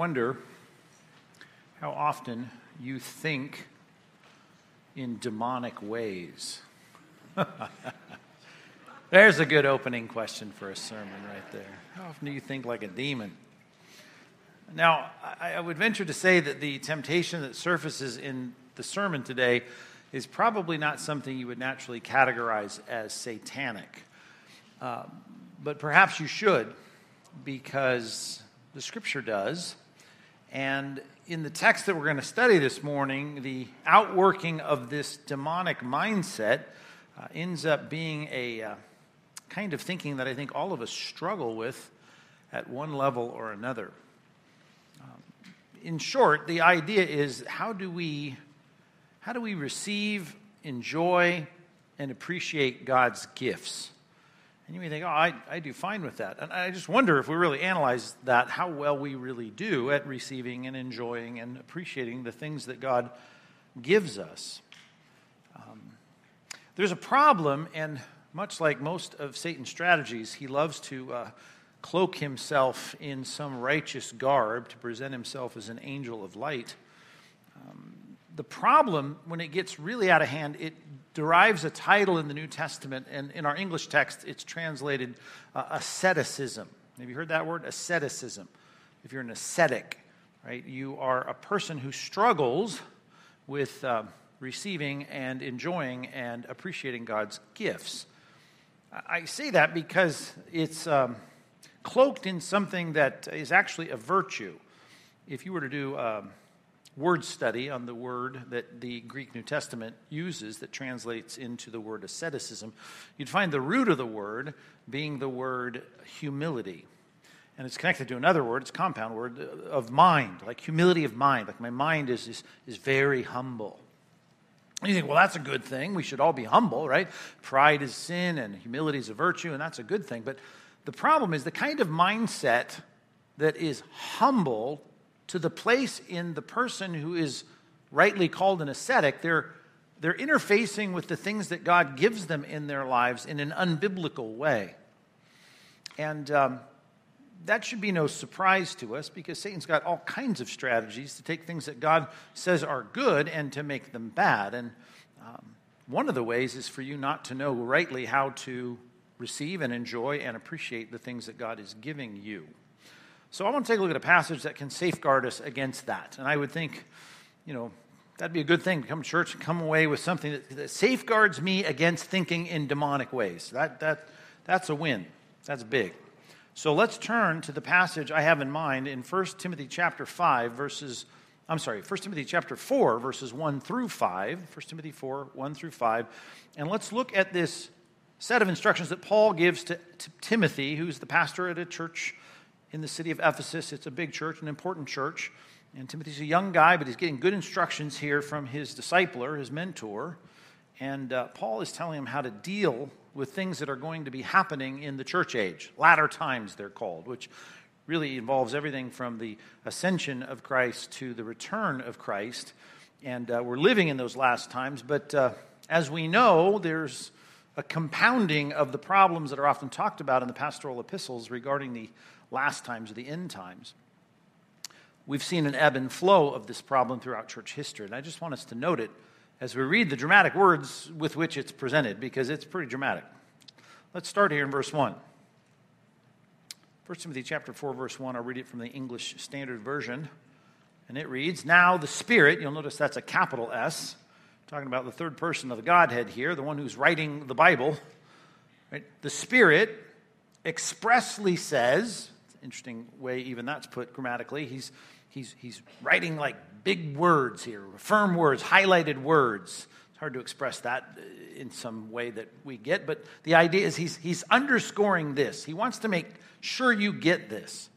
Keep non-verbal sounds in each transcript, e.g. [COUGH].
wonder how often you think in demonic ways. [LAUGHS] There's a good opening question for a sermon right there. How often do you think like a demon? Now, I, I would venture to say that the temptation that surfaces in the sermon today is probably not something you would naturally categorize as satanic. Uh, but perhaps you should, because the scripture does. And in the text that we're going to study this morning, the outworking of this demonic mindset uh, ends up being a uh, kind of thinking that I think all of us struggle with at one level or another. Um, in short, the idea is how do we how do we receive, enjoy, and appreciate God's gifts? And you may think, oh, I, I do fine with that. And I just wonder if we really analyze that, how well we really do at receiving and enjoying and appreciating the things that God gives us. Um, there's a problem, and much like most of Satan's strategies, he loves to uh, cloak himself in some righteous garb to present himself as an angel of light. Um, the problem, when it gets really out of hand, it derives a title in the New Testament, and in our English text, it's translated uh, asceticism. Have you heard that word? Asceticism. If you're an ascetic, right, you are a person who struggles with uh, receiving and enjoying and appreciating God's gifts. I say that because it's um, cloaked in something that is actually a virtue. If you were to do um, word study on the word that the Greek New Testament uses that translates into the word asceticism, you'd find the root of the word being the word humility. And it's connected to another word, it's a compound word, uh, of mind, like humility of mind. Like my mind is, is, is very humble. And you think, well, that's a good thing. We should all be humble, right? Pride is sin and humility is a virtue, and that's a good thing. But the problem is the kind of mindset that is humble to the place in the person who is rightly called an ascetic, they're, they're interfacing with the things that God gives them in their lives in an unbiblical way. And um, that should be no surprise to us because Satan's got all kinds of strategies to take things that God says are good and to make them bad. And um, one of the ways is for you not to know rightly how to receive and enjoy and appreciate the things that God is giving you. So I want to take a look at a passage that can safeguard us against that. And I would think, you know, that'd be a good thing to come to church and come away with something that, that safeguards me against thinking in demonic ways. That, that, that's a win. That's big. So let's turn to the passage I have in mind in 1 Timothy chapter 5, verses, I'm sorry, 1 Timothy chapter 4, verses 1 through 5. 1 Timothy 4, 1 through 5. And let's look at this set of instructions that Paul gives to, to Timothy, who's the pastor at a church in the city of Ephesus. It's a big church, an important church. And Timothy's a young guy, but he's getting good instructions here from his discipler, his mentor. And uh, Paul is telling him how to deal with things that are going to be happening in the church age. Latter times, they're called, which really involves everything from the ascension of Christ to the return of Christ. And uh, we're living in those last times. But uh, as we know, there's a compounding of the problems that are often talked about in the pastoral epistles regarding the last times or the end times. We've seen an ebb and flow of this problem throughout church history, and I just want us to note it as we read the dramatic words with which it's presented because it's pretty dramatic. Let's start here in verse 1. 1 Timothy chapter 4 verse 1 I'll read it from the English Standard Version and it reads now the spirit you'll notice that's a capital S talking about the third person of the Godhead here the one who's writing the Bible right? the spirit expressly says interesting way even that's put grammatically. He's, he's, he's writing like big words here, firm words, highlighted words. It's hard to express that uh, in some way that we get, but the idea is he's, he's underscoring this. He wants to make sure you get this.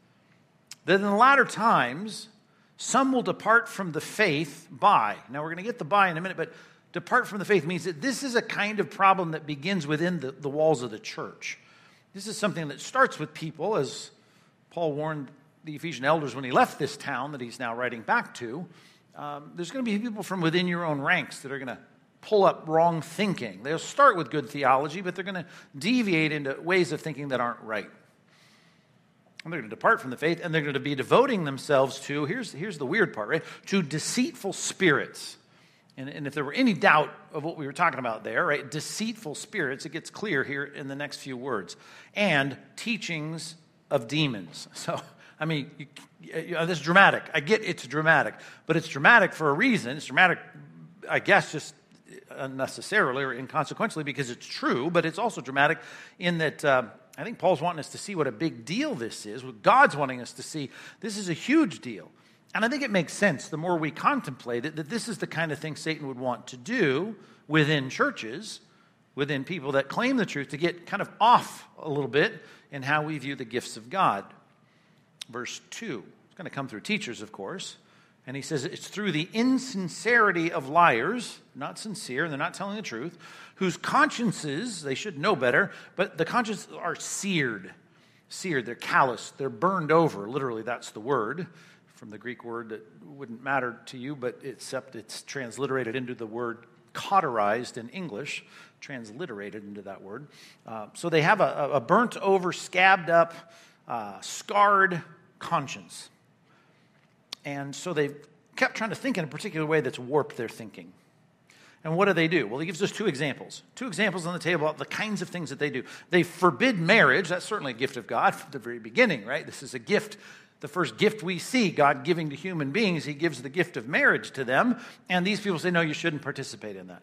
That in the latter times, some will depart from the faith by. Now, we're going to get the by in a minute, but depart from the faith means that this is a kind of problem that begins within the, the walls of the church. This is something that starts with people, as Paul warned the Ephesian elders when he left this town that he's now writing back to. Um, there's going to be people from within your own ranks that are going to pull up wrong thinking. They'll start with good theology, but they're going to deviate into ways of thinking that aren't right. and they're going to depart from the faith, and they're going to be devoting themselves to, here's, here's the weird part, right? To deceitful spirits. And, and if there were any doubt of what we were talking about there, right? Deceitful spirits, it gets clear here in the next few words. And teachings of demons. [LAUGHS] So, I mean, you, you know, this is dramatic. I get it's dramatic, but it's dramatic for a reason. It's dramatic, I guess, just unnecessarily or inconsequentially because it's true, but it's also dramatic in that. Uh, I think Paul's wanting us to see what a big deal this is. God's wanting us to see, this is a huge deal. And I think it makes sense the more we contemplate it that this is the kind of thing Satan would want to do within churches, within people that claim the truth, to get kind of off a little bit in how we view the gifts of God. Verse 2. It's going to come through teachers, of course. And he says it's through the insincerity of liars, not sincere, they're not telling the truth, whose consciences, they should know better, but the consciences are seared. Seared, they're calloused, they're burned over. Literally, that's the word from the Greek word that wouldn't matter to you, but except it's transliterated into the word cauterized in English, transliterated into that word. Uh, so they have a, a, burnt over, scabbed up, uh, scarred conscience. And so they've kept trying to think in a particular way that's warped their thinking. And what do they do? Well, he gives us two examples. Two examples on the table of the kinds of things that they do. They forbid marriage. That's certainly a gift of God from the very beginning, right? This is a gift, the first gift we see God giving to human beings. He gives the gift of marriage to them. And these people say, no, you shouldn't participate in that.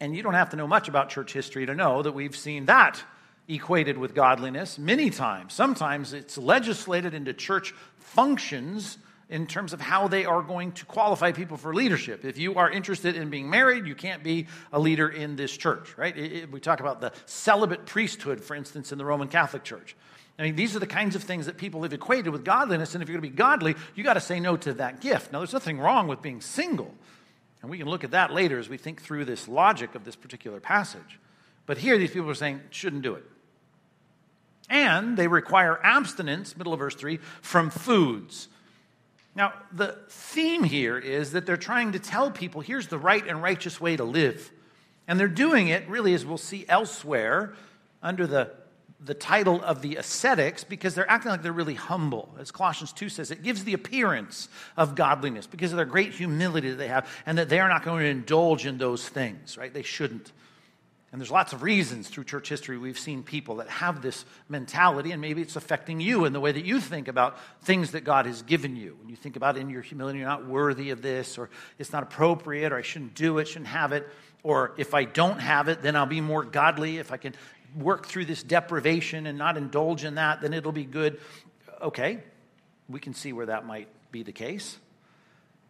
And you don't have to know much about church history to know that we've seen that equated with godliness many times. Sometimes it's legislated into church functions in terms of how they are going to qualify people for leadership. If you are interested in being married, you can't be a leader in this church, right? We talk about the celibate priesthood, for instance, in the Roman Catholic Church. I mean, these are the kinds of things that people have equated with godliness, and if you're going to be godly, you got to say no to that gift. Now, there's nothing wrong with being single, and we can look at that later as we think through this logic of this particular passage. But here, these people are saying, shouldn't do it. And they require abstinence, middle of verse 3, from foods now, the theme here is that they're trying to tell people here's the right and righteous way to live. And they're doing it, really, as we'll see elsewhere, under the, the title of the ascetics, because they're acting like they're really humble. As Colossians 2 says, it gives the appearance of godliness because of their great humility that they have, and that they are not going to indulge in those things, right? They shouldn't. And there's lots of reasons through church history we've seen people that have this mentality, and maybe it's affecting you in the way that you think about things that God has given you. When you think about in your humility, you're not worthy of this, or it's not appropriate, or I shouldn't do it, shouldn't have it, or if I don't have it, then I'll be more godly. If I can work through this deprivation and not indulge in that, then it'll be good. Okay, we can see where that might be the case.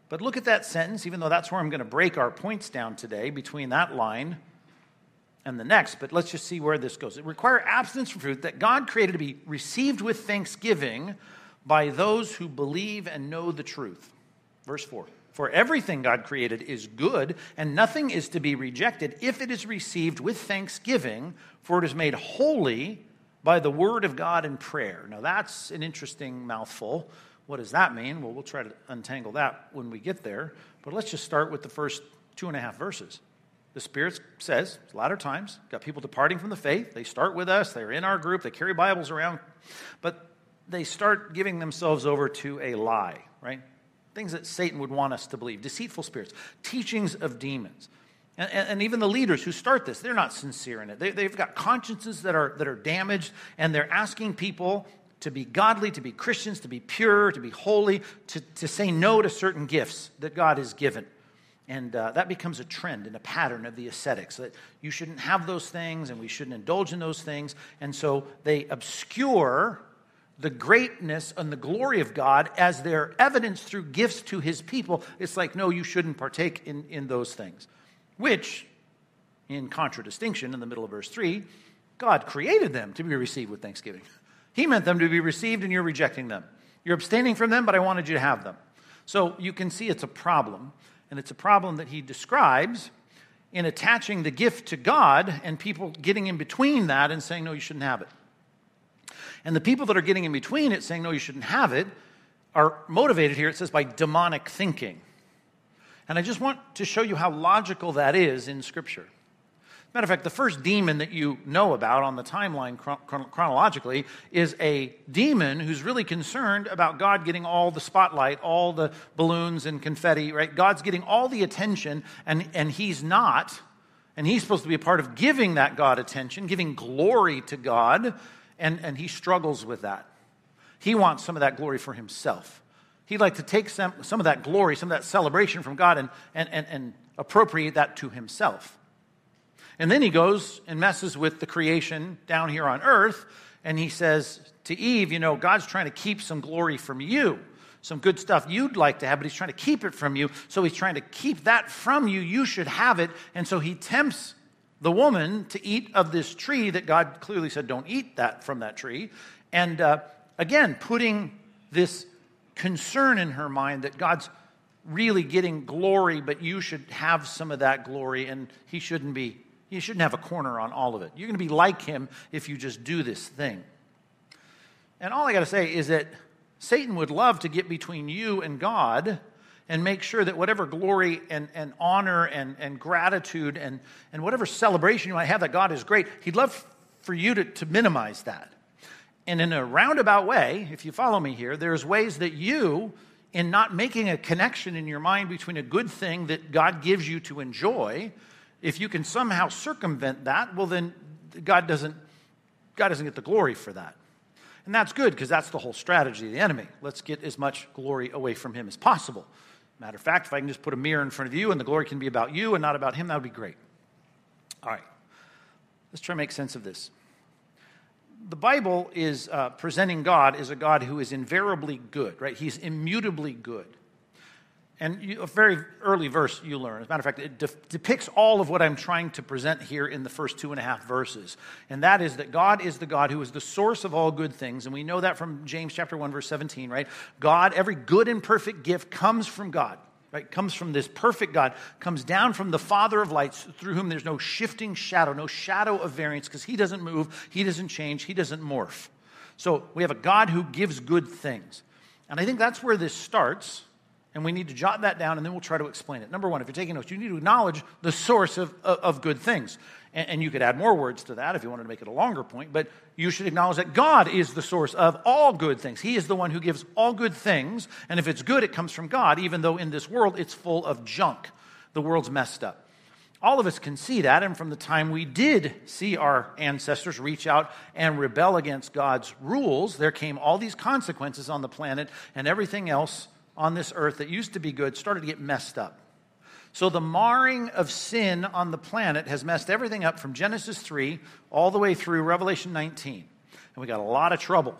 But look at that sentence, even though that's where I'm going to break our points down today, between that line and the next, but let's just see where this goes. It requires abstinence from food that God created to be received with thanksgiving by those who believe and know the truth. Verse 4 For everything God created is good, and nothing is to be rejected if it is received with thanksgiving, for it is made holy by the word of God and prayer. Now, that's an interesting mouthful. What does that mean? Well, we'll try to untangle that when we get there. But let's just start with the first two and a half verses the Spirit says, latter times, got people departing from the faith. They start with us, they're in our group, they carry Bibles around, but they start giving themselves over to a lie, right? Things that Satan would want us to believe, deceitful spirits, teachings of demons. And, and, even the leaders who start this, they're not sincere in it. They, they've got consciences that are, that are damaged, and they're asking people to be godly, to be Christians, to be pure, to be holy, to, to say no to certain gifts that God has given. And uh, that becomes a trend and a pattern of the ascetics that you shouldn't have those things and we shouldn't indulge in those things. And so they obscure the greatness and the glory of God as their evidence through gifts to his people. It's like, no, you shouldn't partake in, in those things. Which, in contradistinction, in the middle of verse 3, God created them to be received with thanksgiving. He meant them to be received, and you're rejecting them. You're abstaining from them, but I wanted you to have them. So you can see it's a problem. And it's a problem that he describes in attaching the gift to God and people getting in between that and saying, no, you shouldn't have it. And the people that are getting in between it saying, no, you shouldn't have it, are motivated here, it says, by demonic thinking. And I just want to show you how logical that is in Scripture. Matter of fact, the first demon that you know about on the timeline chron- chronologically is a demon who's really concerned about God getting all the spotlight, all the balloons and confetti, right? God's getting all the attention, and, and he's not. And he's supposed to be a part of giving that God attention, giving glory to God, and, and he struggles with that. He wants some of that glory for himself. He'd like to take some, some of that glory, some of that celebration from God, and, and, and, and appropriate that to himself. And then he goes and messes with the creation down here on earth, and he says to Eve, You know, God's trying to keep some glory from you, some good stuff you'd like to have, but he's trying to keep it from you. So he's trying to keep that from you. You should have it. And so he tempts the woman to eat of this tree that God clearly said, Don't eat that from that tree. And uh, again, putting this concern in her mind that God's really getting glory, but you should have some of that glory, and he shouldn't be you shouldn't have a corner on all of it. You're going to be like him if you just do this thing. And all I got to say is that Satan would love to get between you and God and make sure that whatever glory and, and honor and, and gratitude and, and whatever celebration you might have that God is great, he'd love for you to, to minimize that. And in a roundabout way, if you follow me here, there's ways that you, in not making a connection in your mind between a good thing that God gives you to enjoy if you can somehow circumvent that, well, then God doesn't, God doesn't get the glory for that. And that's good because that's the whole strategy of the enemy. Let's get as much glory away from him as possible. Matter of fact, if I can just put a mirror in front of you and the glory can be about you and not about him, that would be great. All right, let's try to make sense of this. The Bible is uh, presenting God as a God who is invariably good, right? He's immutably good. And you, a very early verse you learn. As a matter of fact, it de- depicts all of what I'm trying to present here in the first two and a half verses. And that is that God is the God who is the source of all good things. And we know that from James chapter 1, verse 17, right? God, every good and perfect gift comes from God, right? Comes from this perfect God, comes down from the Father of lights, through whom there's no shifting shadow, no shadow of variance, because he doesn't move, he doesn't change, he doesn't morph. So we have a God who gives good things. And I think that's where this starts and we need to jot that down and then we'll try to explain it. Number one, if you're taking notes, you need to acknowledge the source of, of, of good things. And, and, you could add more words to that if you wanted to make it a longer point, but you should acknowledge that God is the source of all good things. He is the one who gives all good things. And if it's good, it comes from God, even though in this world it's full of junk. The world's messed up. All of us can see that, and from the time we did see our ancestors reach out and rebel against God's rules, there came all these consequences on the planet, and everything else on this earth that used to be good started to get messed up. So the marring of sin on the planet has messed everything up from Genesis 3 all the way through Revelation 19. And we got a lot of trouble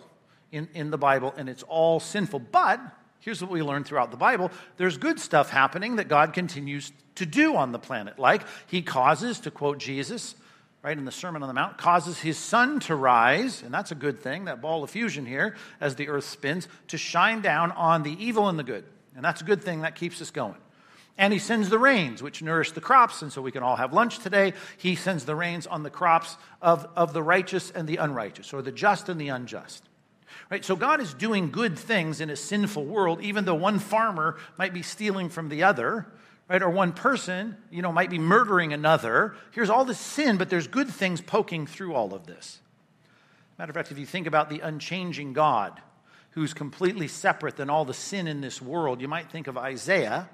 in, in the Bible, and it's all sinful. But here's what we learn throughout the Bible there's good stuff happening that God continues to do on the planet. Like he causes, to quote Jesus, right, in the Sermon on the Mount, causes his sun to rise, and that's a good thing, that ball of fusion here, as the earth spins, to shine down on the evil and the good. And that's a good thing, that keeps us going. And he sends the rains, which nourish the crops, and so we can all have lunch today. He sends the rains on the crops of, of the righteous and the unrighteous, or the just and the unjust. Right? So God is doing good things in a sinful world, even though one farmer might be stealing from the other, right? Or one person, you know, might be murdering another. Here's all this sin, but there's good things poking through all of this. Matter of fact, if you think about the unchanging God, who's completely separate than all the sin in this world, you might think of Isaiah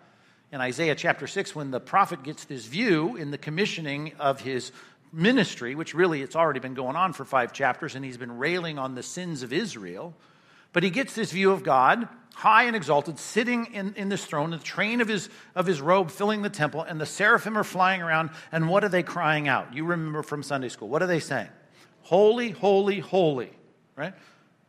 in Isaiah chapter 6 when the prophet gets this view in the commissioning of his ministry, which really it's already been going on for five chapters, and he's been railing on the sins of Israel. But he gets this view of God high and exalted, sitting in, in this throne, the train of his, of his robe filling the temple, and the seraphim are flying around. And what are they crying out? You remember from Sunday school. What are they saying? Holy, holy, holy, right?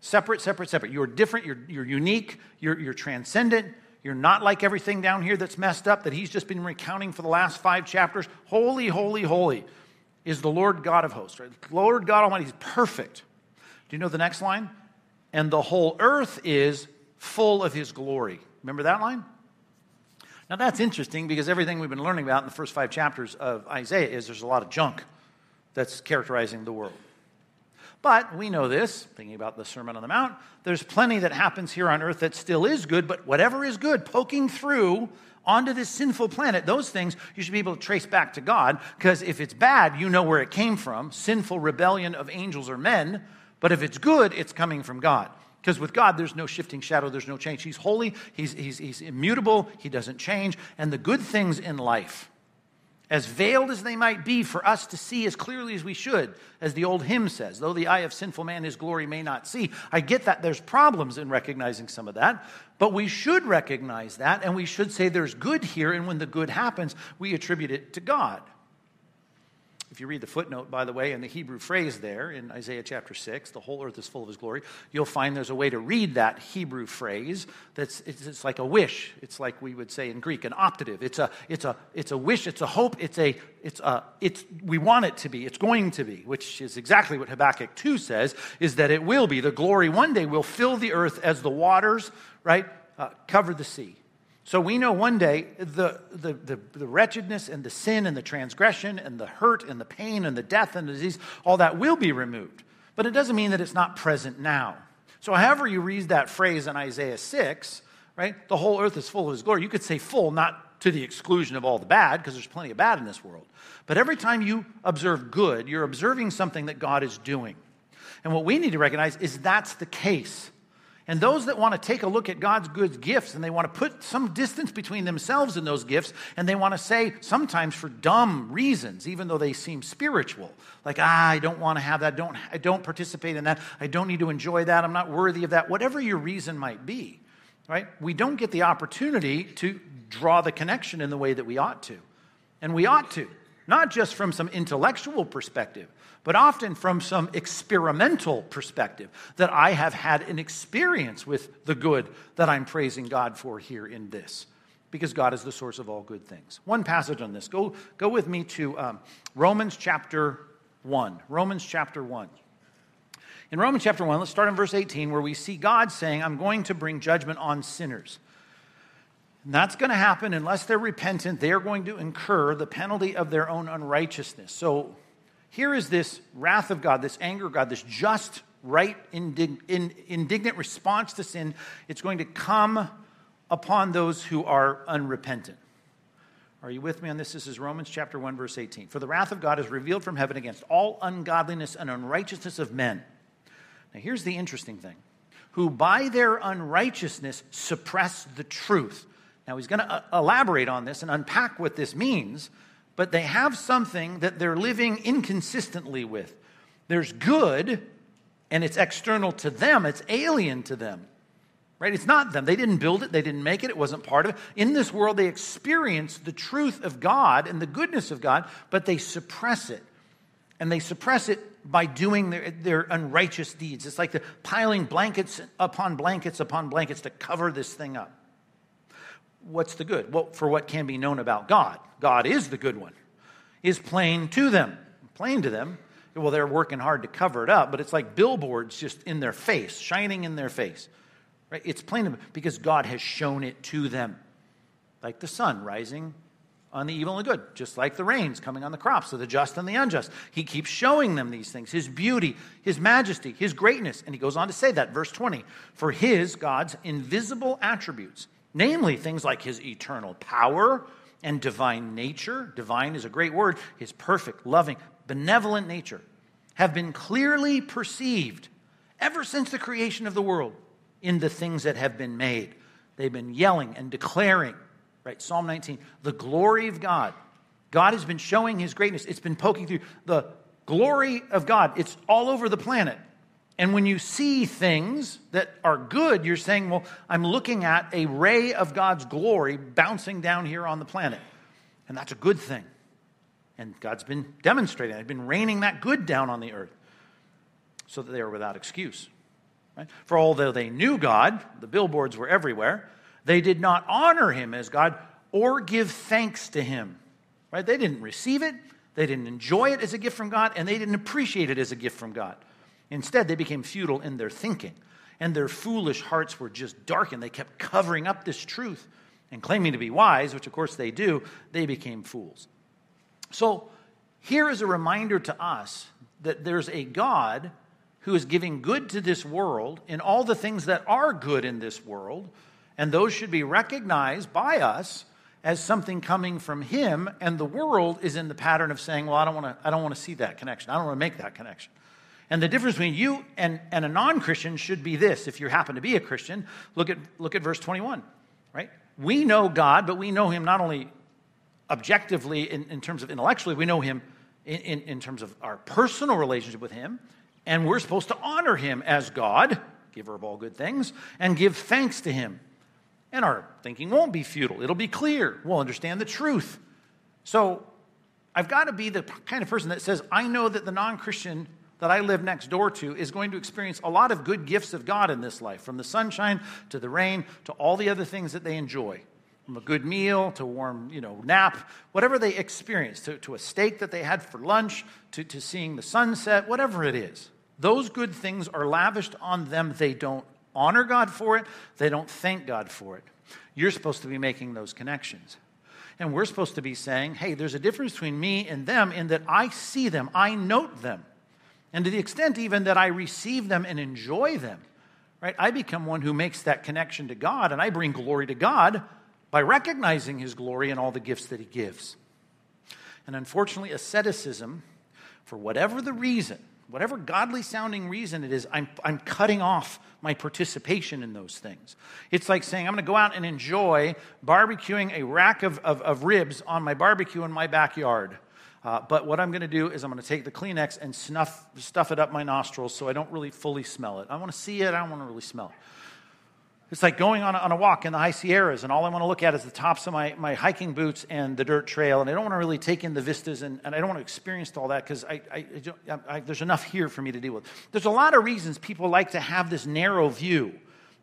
Separate, separate, separate. You're different, you're, you're unique, you're, you're transcendent. You're not like everything down here that's messed up that he's just been recounting for the last five chapters. Holy, holy, holy is the Lord God of hosts. Right? Lord God Almighty is perfect. Do you know the next line? And the whole earth is full of his glory. Remember that line? Now that's interesting because everything we've been learning about in the first five chapters of Isaiah is there's a lot of junk that's characterizing the world. But we know this, thinking about the Sermon on the Mount, there's plenty that happens here on earth that still is good, but whatever is good, poking through onto this sinful planet, those things you should be able to trace back to God, because if it's bad, you know where it came from sinful rebellion of angels or men. But if it's good, it's coming from God. Because with God, there's no shifting shadow, there's no change. He's holy, he's, he's, he's immutable, He doesn't change. And the good things in life, as veiled as they might be for us to see as clearly as we should, as the old hymn says, though the eye of sinful man his glory may not see. I get that there's problems in recognizing some of that, but we should recognize that and we should say there's good here, and when the good happens, we attribute it to God. If you read the footnote, by the way, in the Hebrew phrase there in Isaiah chapter 6, the whole earth is full of his glory, you'll find there's a way to read that Hebrew phrase that's it's, it's like a wish. It's like we would say in Greek, an optative. It's a, it's a, it's a wish, it's a hope, it's a, it's a, it's, we want it to be, it's going to be, which is exactly what Habakkuk 2 says, is that it will be. The glory one day will fill the earth as the waters, right, uh, cover the sea. So we know one day the, the, the, the, wretchedness and the sin and the transgression and the hurt and the pain and the death and the disease, all that will be removed. But it doesn't mean that it's not present now. So, however, you read that phrase in Isaiah 6, right? The whole earth is full of his glory. You could say full, not to the exclusion of all the bad, because there's plenty of bad in this world. But every time you observe good, you're observing something that God is doing. And what we need to recognize is that's the case. And those that want to take a look at God's good gifts and they want to put some distance between themselves and those gifts, and they want to say, sometimes for dumb reasons, even though they seem spiritual, like, ah, I don't want to have that, don't, I don't participate in that, I don't need to enjoy that, I'm not worthy of that, whatever your reason might be, right? We don't get the opportunity to draw the connection in the way that we ought to. And we ought to, not just from some intellectual perspective, but often from some experimental perspective that I have had an experience with the good that I'm praising God for here in this. Because God is the source of all good things. One passage on this. Go, go with me to um, Romans chapter 1. Romans chapter 1. In Romans chapter 1, let's start in verse 18, where we see God saying, I'm going to bring judgment on sinners. And that's going to happen unless they're repentant. They are going to incur the penalty of their own unrighteousness. So here is this wrath of God, this anger of God, this just, right, indig- in, indignant response to sin. It's going to come upon those who are unrepentant. Are you with me on this? This is Romans chapter 1, verse 18. For the wrath of God is revealed from heaven against all ungodliness and unrighteousness of men. Now, here's the interesting thing who by their unrighteousness suppress the truth. Now, he's going to uh, elaborate on this and unpack what this means but they have something that they're living inconsistently with. There's good, and it's external to them, it's alien to them. Right? It's not them. They didn't build it, they didn't make it, it wasn't part of it. In this world, they experience the truth of God and the goodness of God, but they suppress it. And they suppress it by doing their, their unrighteous deeds. It's like the piling blankets upon blankets upon blankets to cover this thing up what's the good? Well, for what can be known about God, God is the good one, is plain to them. Plain to them. Well, they're working hard to cover it up, but it's like billboards just in their face, shining in their face. Right? It's plain to them because God has shown it to them. Like the sun rising on the evil and the good, just like the rains coming on the crops of the just and the unjust. He keeps showing them these things His beauty, His majesty, His greatness. And He goes on to say that, verse 20, for His, God's invisible attributes namely things like his eternal power and divine nature. Divine is a great word, his perfect, loving, benevolent nature have been clearly perceived ever since the creation of the world in the things that have been made. They've been yelling and declaring, right? Psalm 19, the glory of God. God has been showing his greatness. It's been poking through the glory of God. It's all over the planet. And when you see things that are good, you're saying, well, I'm looking at a ray of God's glory bouncing down here on the planet. And that's a good thing. And God's been demonstrating, He's been raining that good down on the earth so that they are without excuse. Right? For although they knew God, the billboards were everywhere, they did not honor him as God or give thanks to him. Right? They didn't receive it, they didn't enjoy it as a gift from God, and they didn't appreciate it as a gift from God. Instead, they became futile in their thinking, and their foolish hearts were just darkened. They kept covering up this truth and claiming to be wise, which of course they do, they became fools. So, here is a reminder to us that there's a God who is giving good to this world in all the things that are good in this world, and those should be recognized by us as something coming from him, and the world is in the pattern of saying, Well, I don't want to, I don't want to see that connection. I don't want to make that connection. And the difference between you and, and a non Christian should be this. If you happen to be a Christian, look at, look at verse 21, right? We know God, but we know him not only objectively in, in terms of intellectually, we know him in, in, in terms of our personal relationship with him, and we're supposed to honor him as God, giver of all good things, and give thanks to him. And our thinking won't be futile, it'll be clear. We'll understand the truth. So I've got to be the kind of person that says, I know that the non Christian that I live next door to is going to experience a lot of good gifts of God in this life, from the sunshine to the rain to all the other things that they enjoy. From a good meal to warm, you know, nap, whatever they experience, to, to a steak that they had for lunch, to, to seeing the sunset, whatever it is. Those good things are lavished on them. They don't honor God for it, they don't thank God for it. You're supposed to be making those connections. And we're supposed to be saying, hey, there's a difference between me and them in that I see them, I note them. And to the extent even that I receive them and enjoy them, right? I become one who makes that connection to God and I bring glory to God by recognizing his glory and all the gifts that he gives. And unfortunately, asceticism, for whatever the reason, whatever godly sounding reason it is, I'm, I'm cutting off my participation in those things. It's like saying, I'm going to go out and enjoy barbecuing a rack of, of, of ribs on my barbecue in my backyard. Uh, but what I'm going to do is I'm going to take the Kleenex and snuff, stuff it up my nostrils so I don't really fully smell it. I want to see it, I don't want to really smell it. It's like going on a, on a walk in the high Sierras, and all I want to look at is the tops of my, my hiking boots and the dirt trail, and I don't want to really take in the vistas, and, and I don't want to experience all that because I, I, I, I, there's enough here for me to deal with. There's a lot of reasons people like to have this narrow view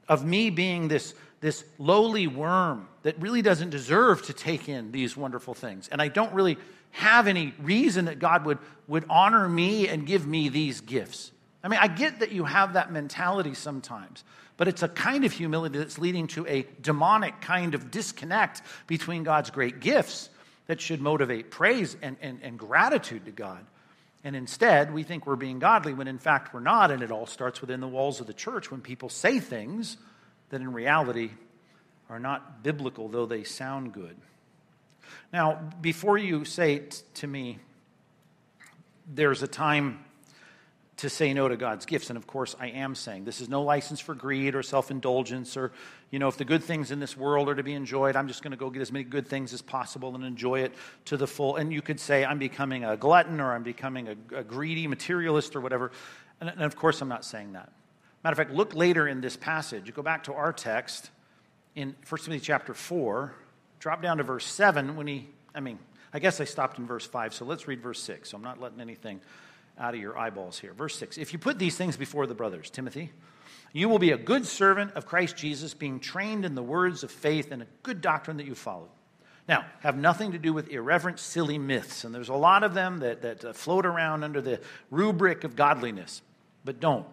of me being this, this lowly worm that really doesn't deserve to take in these wonderful things. And I don't really have any reason that God would, would honor me and give me these gifts. I mean, I get that you have that mentality sometimes, but it's a kind of humility that's leading to a demonic kind of disconnect between God's great gifts that should motivate praise and, and, and gratitude to God. And instead, we think we're being godly when in fact we're not, and it all starts within the walls of the church when people say things that in reality are not biblical, though they sound good. Now, before you say t- to me, there's a time to say no to God's gifts, and of course I am saying this is no license for greed or self indulgence, or, you know, if the good things in this world are to be enjoyed, I'm just going to go get as many good things as possible and enjoy it to the full. And you could say I'm becoming a glutton or I'm becoming a, a greedy materialist or whatever. And, and of course, I'm not saying that. Matter of fact, look later in this passage. Go back to our text in 1 Timothy chapter 4 drop down to verse 7 when he, I mean, I guess I stopped in verse 5, so let's read verse 6. So I'm not letting anything out of your eyeballs here. Verse 6 If you put these things before the brothers, Timothy, you will be a good servant of Christ Jesus, being trained in the words of faith and a good doctrine that you follow. Now, have nothing to do with irreverent, silly myths, and there's a lot of them that, that uh, float around under the rubric of godliness, but don't.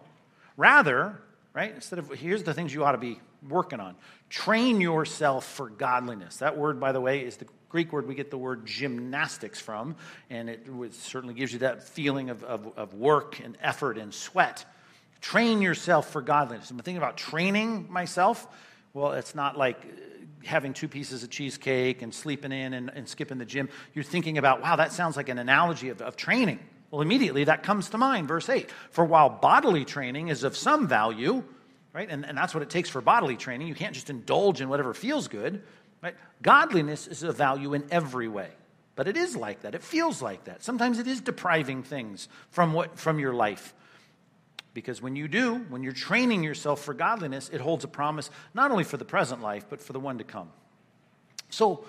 Rather, right, instead of here's the things you ought to be working on. Train yourself for godliness. That word, by the way, is the Greek word we get the word gymnastics from, and it certainly gives you that feeling of, of, of work and effort and sweat. Train yourself for godliness. I'm thinking about training myself. Well, it's not like uh, having two pieces of cheesecake and sleeping in and, and skipping the gym. You're thinking about, wow, that sounds like an analogy of, of training. Well, immediately that comes to mind, verse 8. For while bodily training is of some value, right? And, and that's what it takes for bodily training. You can't just indulge in whatever feels good, right? Godliness is of value in every way. But it is like that. It feels like that. Sometimes it is depriving things from what from your life. Because when you do, when you're training yourself for godliness, it holds a promise not only for the present life, but for the one to come. So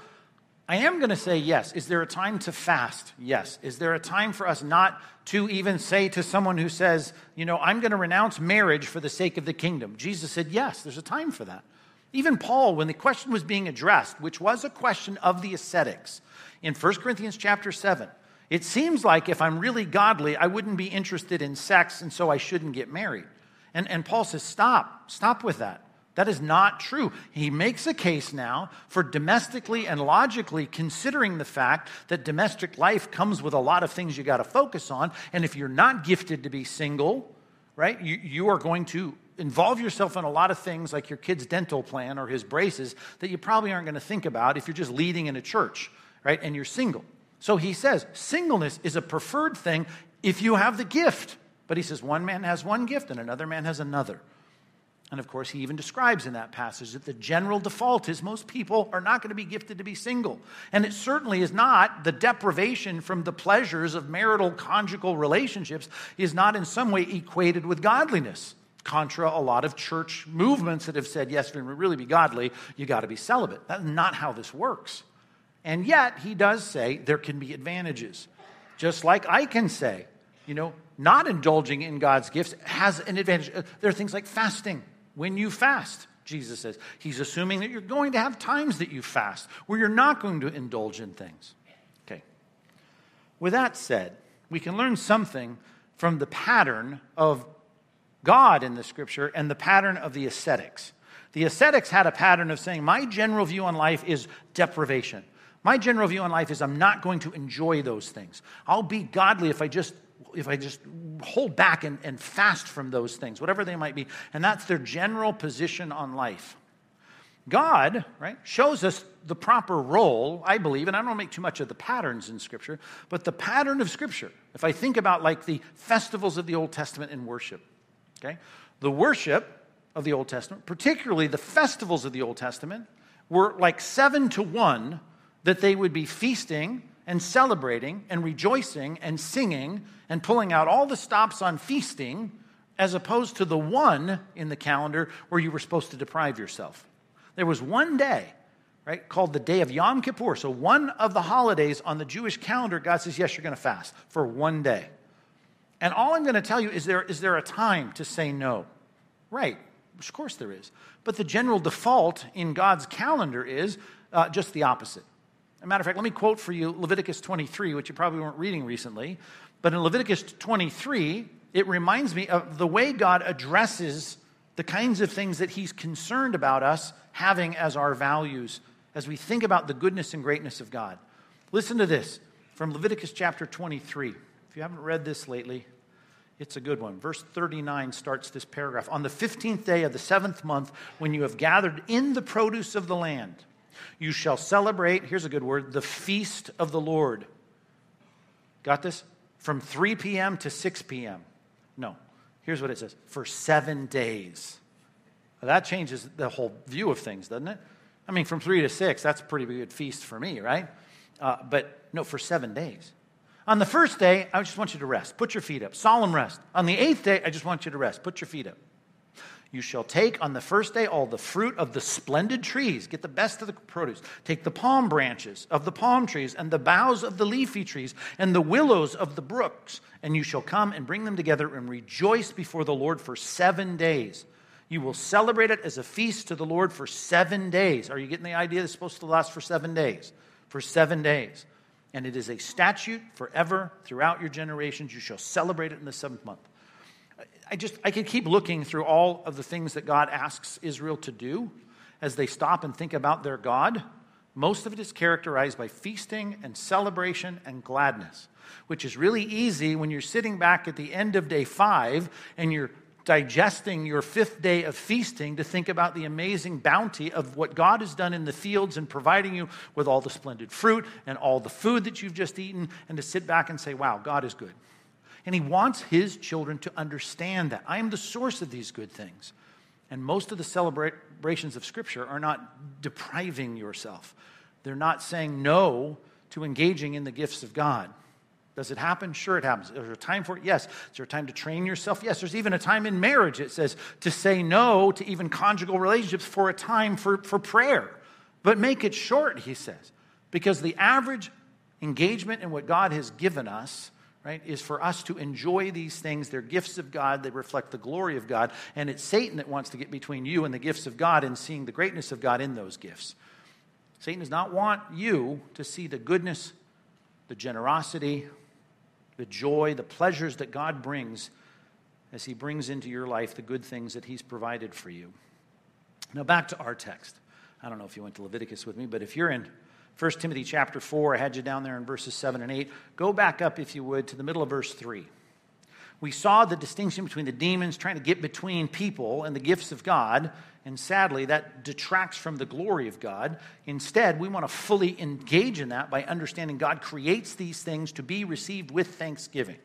I am going to say yes. Is there a time to fast? Yes. Is there a time for us not to even say to someone who says, you know, I'm going to renounce marriage for the sake of the kingdom? Jesus said, yes, there's a time for that. Even Paul, when the question was being addressed, which was a question of the ascetics, in 1 Corinthians chapter 7, it seems like if I'm really godly, I wouldn't be interested in sex, and so I shouldn't get married. And, and Paul says, stop, stop with that. That is not true. He makes a case now for domestically and logically considering the fact that domestic life comes with a lot of things you got to focus on. And if you're not gifted to be single, right? You, you are going to involve yourself in a lot of things like your kid's dental plan or his braces that you probably aren't going to think about if you're just leading in a church, right? And you're single. So he says singleness is a preferred thing if you have the gift. But he says one man has one gift and another man has another. And of course, he even describes in that passage that the general default is most people are not going to be gifted to be single. And it certainly is not the deprivation from the pleasures of marital conjugal relationships is not in some way equated with godliness. Contra a lot of church movements that have said, yes, to really be godly, you got to be celibate. That's not how this works. And yet, he does say there can be advantages. Just like I can say, you know, not indulging in God's gifts has an advantage. There are things like fasting when you fast, Jesus says. He's assuming that you're going to have times that you fast where you're not going to indulge in things. Okay. With that said, we can learn something from the pattern of God in the scripture and the pattern of the ascetics. The ascetics had a pattern of saying, My general view on life is deprivation. My general view on life is I'm not going to enjoy those things. I'll be godly if I just if I just hold back and, and fast from those things, whatever they might be. And that's their general position on life. God, right, shows us the proper role, I believe, and I don't make too much of the patterns in Scripture, but the pattern of Scripture. If I think about like the festivals of the Old Testament in worship, okay, the worship of the Old Testament, particularly the festivals of the Old Testament, were like seven to one that they would be feasting and celebrating and rejoicing and singing and pulling out all the stops on feasting as opposed to the one in the calendar where you were supposed to deprive yourself. There was one day, right, called the day of Yom Kippur. So, one of the holidays on the Jewish calendar, God says, yes, you're going to fast for one day. And all I'm going to tell you is there, is there a time to say no? Right, of course there is. But the general default in God's calendar is uh, just the opposite. As a matter of fact, let me quote for you Leviticus 23, which you probably weren't reading recently. But in Leviticus 23, it reminds me of the way God addresses the kinds of things that He's concerned about us having as our values as we think about the goodness and greatness of God. Listen to this from Leviticus chapter 23. If you haven't read this lately, it's a good one. Verse 39 starts this paragraph. On the 15th day of the seventh month, when you have gathered in the produce of the land, you shall celebrate, here's a good word, the feast of the Lord. Got this? From 3 p.m. to 6 p.m. No. Here's what it says for seven days. Well, that changes the whole view of things, doesn't it? I mean, from 3 to 6, that's a pretty good feast for me, right? Uh, but no, for seven days. On the first day, I just want you to rest. Put your feet up. Solemn rest. On the eighth day, I just want you to rest. Put your feet up. You shall take on the first day all the fruit of the splendid trees, get the best of the produce. Take the palm branches of the palm trees, and the boughs of the leafy trees, and the willows of the brooks, and you shall come and bring them together and rejoice before the Lord for seven days. You will celebrate it as a feast to the Lord for seven days. Are you getting the idea? It's supposed to last for seven days. For seven days. And it is a statute forever throughout your generations. You shall celebrate it in the seventh month. I just, I could keep looking through all of the things that God asks Israel to do as they stop and think about their God. Most of it is characterized by feasting and celebration and gladness, which is really easy when you're sitting back at the end of day five and you're digesting your fifth day of feasting to think about the amazing bounty of what God has done in the fields and providing you with all the splendid fruit and all the food that you've just eaten, and to sit back and say, wow, God is good. And he wants his children to understand that. I am the source of these good things. And most of the celebrations of Scripture are not depriving yourself, they're not saying no to engaging in the gifts of God. Does it happen? Sure, it happens. Is there a time for it? Yes. Is there a time to train yourself? Yes. There's even a time in marriage, it says, to say no to even conjugal relationships for a time for, for prayer. But make it short, he says, because the average engagement in what God has given us right, is for us to enjoy these things. They're gifts of God, they reflect the glory of God, and it's Satan that wants to get between you and the gifts of God and seeing the greatness of God in those gifts. Satan does not want you to see the goodness, the generosity, the joy, the pleasures that God brings as he brings into your life the good things that he's provided for you. Now, back to our text. I don't know if you went to Leviticus with me, but if you're in 1 Timothy chapter 4, I had you down there in verses 7 and 8. Go back up, if you would, to the middle of verse 3. We saw the distinction between the demons trying to get between people and the gifts of God, and sadly, that detracts from the glory of God. Instead, we want to fully engage in that by understanding God creates these things to be received with thanksgiving.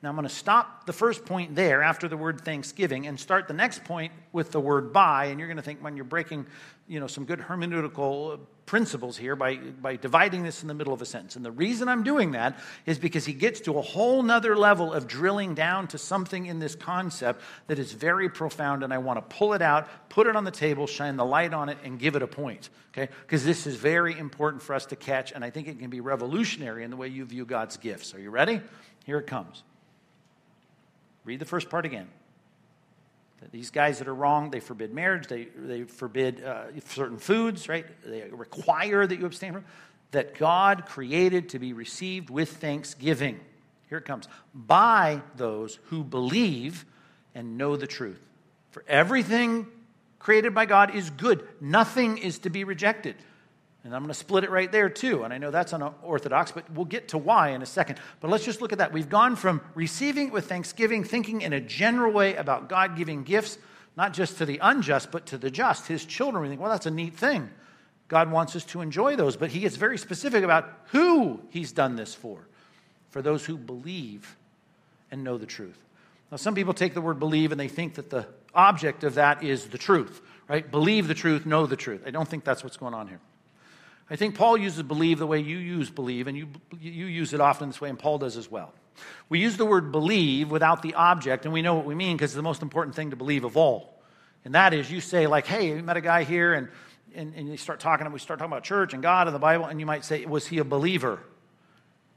Now, I'm going to stop the first point there after the word thanksgiving and start the next point with the word by. And you're going to think, when you're breaking you know, some good hermeneutical principles here by, by dividing this in the middle of a sentence. And the reason I'm doing that is because he gets to a whole nother level of drilling down to something in this concept that is very profound. And I want to pull it out, put it on the table, shine the light on it, and give it a point. Okay? Because this is very important for us to catch. And I think it can be revolutionary in the way you view God's gifts. Are you ready? Here it comes. Read the first part again. These guys that are wrong, they forbid marriage, they, they forbid uh, certain foods, right? They require that you abstain from, that God created to be received with thanksgiving. Here it comes. By those who believe and know the truth. For everything created by God is good, nothing is to be rejected. And I'm going to split it right there too. And I know that's unorthodox, but we'll get to why in a second. But let's just look at that. We've gone from receiving with thanksgiving, thinking in a general way about God giving gifts, not just to the unjust, but to the just, his children. We think, well, that's a neat thing. God wants us to enjoy those. But he gets very specific about who he's done this for for those who believe and know the truth. Now, some people take the word believe and they think that the object of that is the truth, right? Believe the truth, know the truth. I don't think that's what's going on here. I think Paul uses believe the way you use believe, and you, you use it often this way, and Paul does as well. We use the word believe without the object, and we know what we mean because it's the most important thing to believe of all. And that is, you say, like, hey, we met a guy here, and, and, and you start talking, we start talking about church and God and the Bible, and you might say, was he a believer?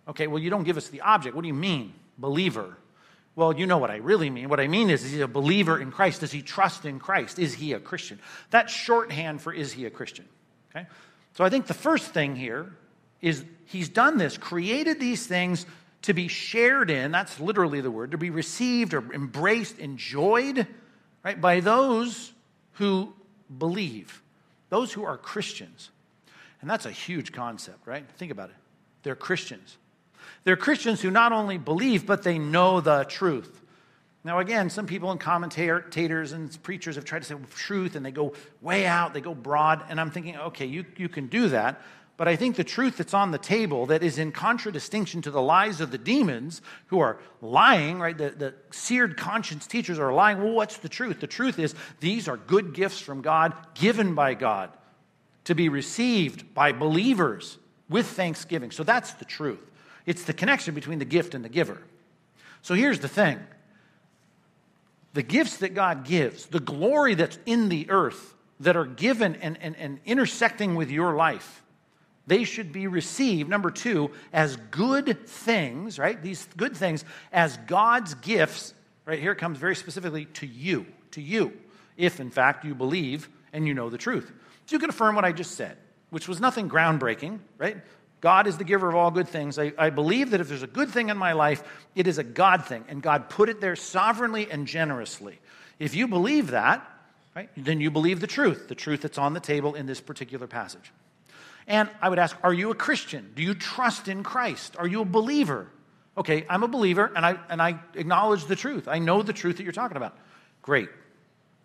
Okay, well, you don't give us the object. What do you mean, believer? Well, you know what I really mean. What I mean is, is he a believer in Christ? Does he trust in Christ? Is he a Christian? That's shorthand for is he a Christian? Okay? So I think the first thing here is he's done this, created these things to be shared in, that's literally the word, to be received or embraced, enjoyed, right, by those who believe, those who are Christians. And that's a huge concept, right? Think about it. They're Christians. They're Christians who not only believe, but they know the truth. Now, again, some people and commentators and preachers have tried to say truth and they go way out, they go broad. And I'm thinking, okay, you, you can do that. But I think the truth that's on the table that is in contradistinction to the lies of the demons who are lying, right? The, the seared conscience teachers are lying. Well, what's the truth? The truth is these are good gifts from God, given by God, to be received by believers with thanksgiving. So that's the truth. It's the connection between the gift and the giver. So here's the thing the gifts that God gives, the glory that's in the earth that are given and, and, and intersecting with your life, they should be received, number two, as good things, right? These good things as God's gifts, right? Here it comes very specifically to you, to you, if in fact you believe and you know the truth. So you can affirm what I just said, which was nothing groundbreaking, right? God is the giver of all good things. I, I, believe that if there's a good thing in my life, it is a God thing, and God put it there sovereignly and generously. If you believe that, right, then you believe the truth, the truth that's on the table in this particular passage. And I would ask, are you a Christian? Do you trust in Christ? Are you a believer? Okay, I'm a believer, and I, and I acknowledge the truth. I know the truth that you're talking about. Great.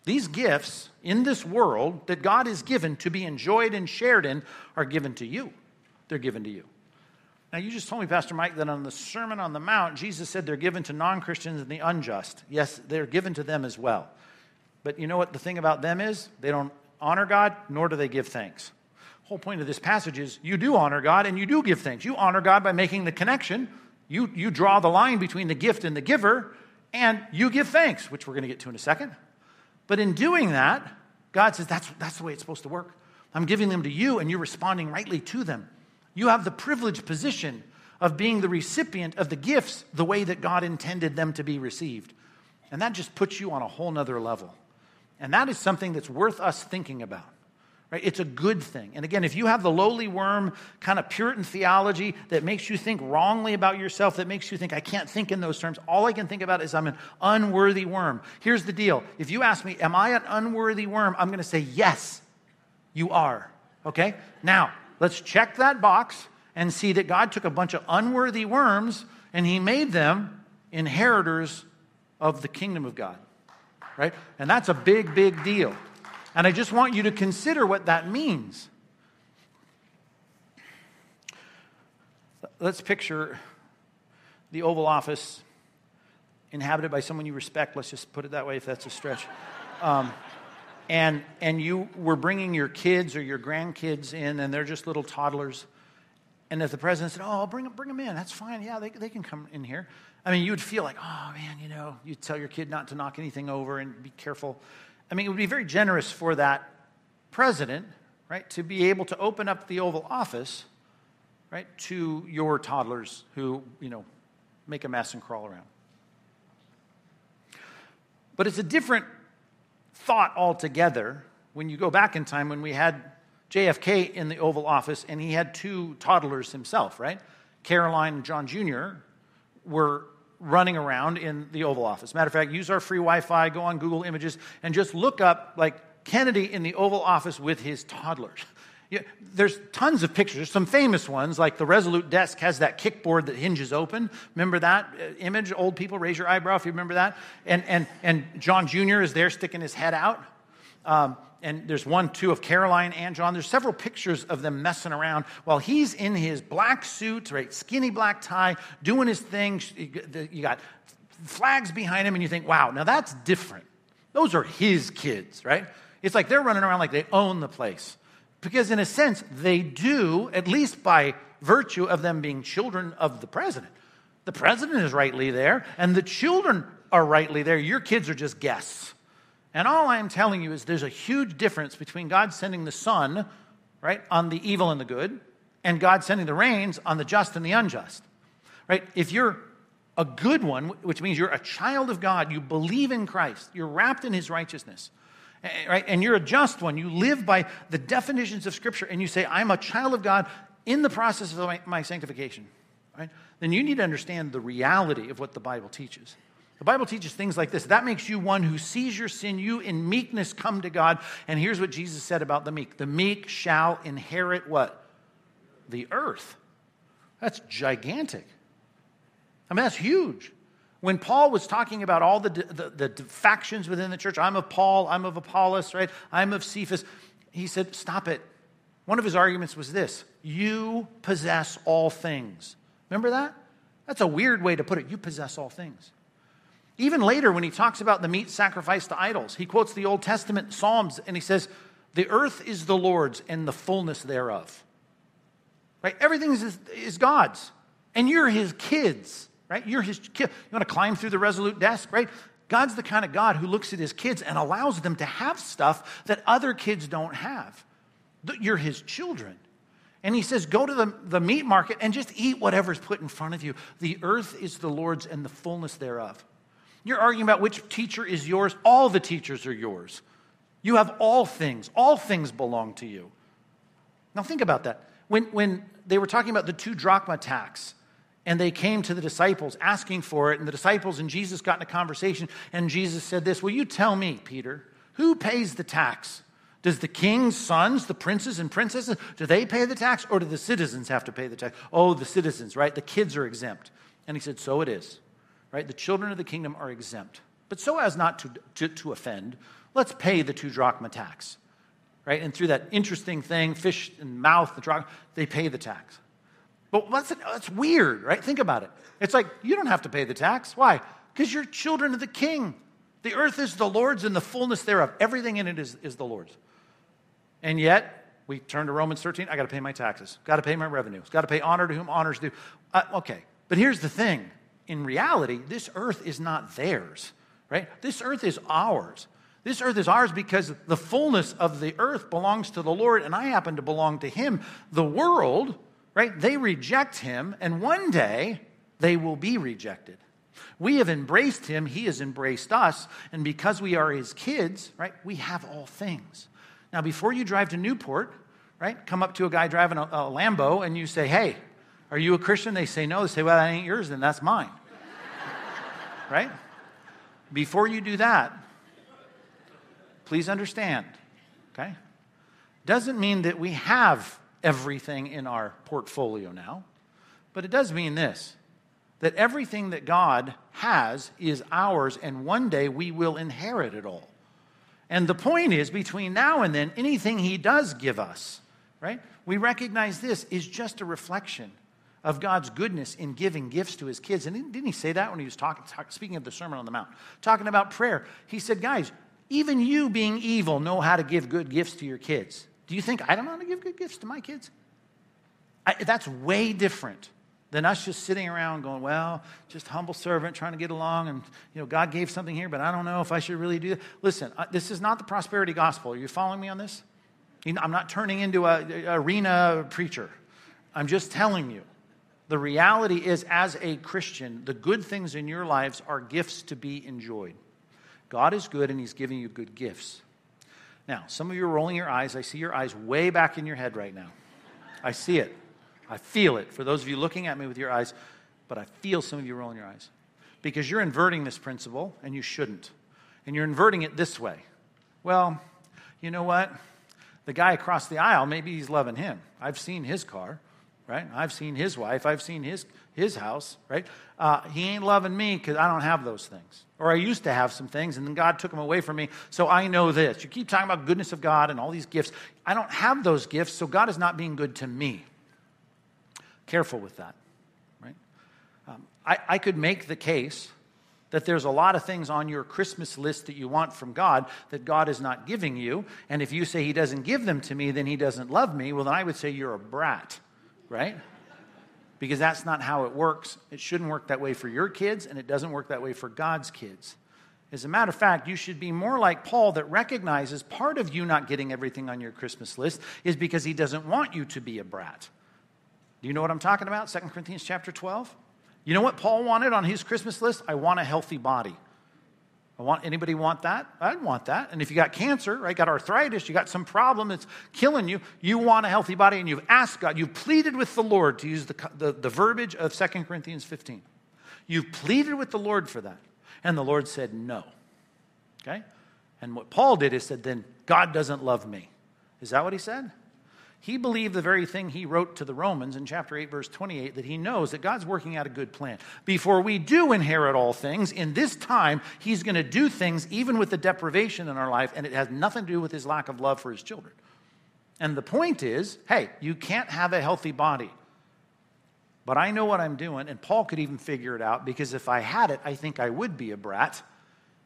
These gifts in this world that God has given to be enjoyed and shared in are given to you they're given to you. Now, you just told me, Pastor Mike, that on the Sermon on the Mount, Jesus said they're given to non Christians and the unjust. Yes, they're given to them as well. But you know what the thing about them is? They don't honor God, nor do they give thanks. The whole point of this passage is you do honor God and you do give thanks. You honor God by making the connection. You, you draw the line between the gift and the giver, and you give thanks, which we're going to get to in a second. But in doing that, God says that's, that's the way it's supposed to work. I'm giving them to you, and you're responding rightly to them. You have the privileged position of being the recipient of the gifts the way that God intended them to be received. And that just puts you on a whole nother level. And that is something that's worth us thinking about. Right? It's a good thing. And again, if you have the lowly worm kind of Puritan theology that makes you think wrongly about yourself, that makes you think, I can't think in those terms, all I can think about is I'm an unworthy worm. Here's the deal. If you ask me, Am I an unworthy worm? I'm going to say, Yes, you are. Okay? Now, let's check that box and see that God took a bunch of unworthy worms and he made them inheritors of the kingdom of God, right? And that's a big, big deal. And I just want you to consider what that means. Let's picture the Oval Office inhabited by someone you respect. Let's just put it that way if that's a stretch. Um, and, and you were bringing your kids or your grandkids in, and they're just little toddlers. And if the president said, Oh, bring, bring them in, that's fine. Yeah, they, they can come in here. I mean, you would feel like, Oh, man, you know, you tell your kid not to knock anything over and be careful. I mean, it would be very generous for that president, right, to be able to open up the Oval Office, right, to your toddlers who, you know, make a mess and crawl around. But it's a different thought altogether when you go back in time when we had JFK in the Oval Office and he had two toddlers himself, right? Caroline and John Jr. were running around in the Oval Office. Matter of fact, use our free Wi Fi, go on Google Images, and just look up like Kennedy in the Oval Office with his toddlers. [LAUGHS] Yeah, there's tons of pictures. Some famous ones, like the Resolute desk has that kickboard that hinges open. Remember that uh, image? Old people, raise your eyebrow if you remember that. And, and, and John Jr. is there sticking his head out. Um, and there's one, too, of Caroline and John. There's several pictures of them messing around while he's in his black suit, right, skinny black tie, doing his thing. You got flags behind him, and you think, wow, now that's different. Those are his kids, right? It's like they're running around like they own the place. Because, in a sense, they do, at least by virtue of them being children of the president. The president is rightly there, and the children are rightly there. Your kids are just guests. And all I'm telling you is there's a huge difference between God sending the sun, right, on the evil and the good, and God sending the rains on the just and the unjust. Right? If you're a good one, which means you're a child of God, you believe in Christ, you're wrapped in his righteousness, Eh, eh, right? And you're a just one. You live by the definitions of Scripture, and you say, I'm a child of God in the process of my, my sanctification, right? Then you need to understand the reality of what the Bible teaches. The Bible teaches things like this. That makes you one who sees your sin. You in meekness come to God. And here's what Jesus said about the meek the meek shall inherit what? The earth. That's gigantic. I mean, that's huge. When Paul was talking about all the, the, the, factions within the church, I'm of Paul, I'm of Apollos, right? I'm of Cephas. He said, Stop it. One of his arguments was this You possess all things. Remember that? That's a weird way to put it. You possess all things. Even later, when he talks about the meat sacrificed to idols, he quotes the Old Testament Psalms and he says, The earth is the Lord's and the fullness thereof. Right? Everything is, is God's, and you're his kids right? You're his kid. You want to climb through the resolute desk, right? God's the kind of God who looks at his kids and allows them to have stuff that other kids don't have. You're his children. And he says, Go to the, the meat market and just eat whatever's put in front of you. The earth is the Lord's and the fullness thereof. You're arguing about which teacher is yours. All the teachers are yours. You have all things, all things belong to you. Now, think about that. When, when they were talking about the two drachma tax, and they came to the disciples asking for it. And the disciples and Jesus got in a conversation, and Jesus said this Will you tell me, Peter, who pays the tax? Does the king's sons, the princes and princesses, do they pay the tax or do the citizens have to pay the tax? Oh, the citizens, right? The kids are exempt. And he said, So it is, right? The children of the kingdom are exempt. But so as not to, to, to offend, let's pay the two drachma tax, right? And through that interesting thing, fish and mouth, the drachma, they pay the tax. But that's, that's weird, right? Think about it. It's like you don't have to pay the tax. Why? Because you're children of the king. The earth is the Lord's and the fullness thereof. Everything in it is, is the Lord's. And yet, we turn to Romans 13. I got to pay my taxes. Got to pay my revenues. Got to pay honor to whom honors due. Uh, okay. But here's the thing in reality, this earth is not theirs, right? This earth is ours. This earth is ours because the fullness of the earth belongs to the Lord, and I happen to belong to Him. The world right? They reject him, and one day they will be rejected. We have embraced him, he has embraced us, and because we are his kids, right, we have all things. Now, before you drive to Newport, right, come up to a guy driving a, a Lambo and you say, Hey, are you a Christian? They say no. They say, Well, that ain't yours, then that's mine. [LAUGHS] right? Before you do that, please understand, okay? Doesn't mean that we have everything in our portfolio now. But it does mean this that everything that God has is ours, and one day we will inherit it all. And the point is, between now and then, anything He does give us, right? We recognize this is just a reflection of God's goodness in giving gifts to His kids. And didn't He say that when He was talking, talk, speaking of the Sermon on the Mount, talking about prayer? He said, guys, even you being evil know how to give good gifts to your kids. Do you think I don't know how to give good gifts to my kids? I, that's way different than us just sitting around going, well, just humble servant trying to get along, and you know, God gave something here, but I don't know if I should really do that. Listen, uh, this is not the prosperity gospel. Are you following me on this? I'm not turning into a, arena preacher. I'm just telling you. The reality is, as a Christian, the good things in your lives are gifts to be enjoyed. God is good, and He's giving you good gifts. Now, some of you are rolling your eyes. I see your eyes way back in your head right now. I see it. I feel it. For those of you looking at me with your eyes, but I feel some of you rolling your eyes. Because you're inverting this principle, and you shouldn't. And you're inverting it this way. Well, you know what? The guy across the aisle, maybe he's loving him. I've seen his car, right? I've seen his wife. I've seen his, his house, right? Uh, he ain't loving me because I don't have those things. Or I used to have some things, and then God took them away from me, so I know this. You keep talking about goodness of God and all these gifts. I don't have those gifts, so God is not being good to me. Careful with that, right? Um, I, I could make the case that there's a lot of things on your Christmas list that you want from God that God is not giving you. And if you say He doesn't give them to me, then He doesn't love me, well, then I would say you're a brat, right? Because that's not how it works. It shouldn't work that way for your kids, and it doesn't work that way for God's kids. As a matter of fact, you should be more like Paul that recognizes part of you not getting everything on your Christmas list is because he doesn't want you to be a brat. Do you know what I'm talking about? 2 Corinthians chapter 12. You know what Paul wanted on his Christmas list? I want a healthy body. I want anybody want that? I'd want that. And if you got cancer, right, got arthritis, you got some problem that's killing you, you want a healthy body, and you've asked God, you've pleaded with the Lord to use the, the, the verbiage of 2 Corinthians 15. You've pleaded with the Lord for that. And the Lord said no. Okay? And what Paul did is said, then God doesn't love me. Is that what he said? He believed the very thing he wrote to the Romans in chapter 8, verse 28, that he knows that God's working out a good plan. Before we do inherit all things, in this time, he's going to do things even with the deprivation in our life, and it has nothing to do with his lack of love for his children. And the point is hey, you can't have a healthy body. But I know what I'm doing, and Paul could even figure it out because if I had it, I think I would be a brat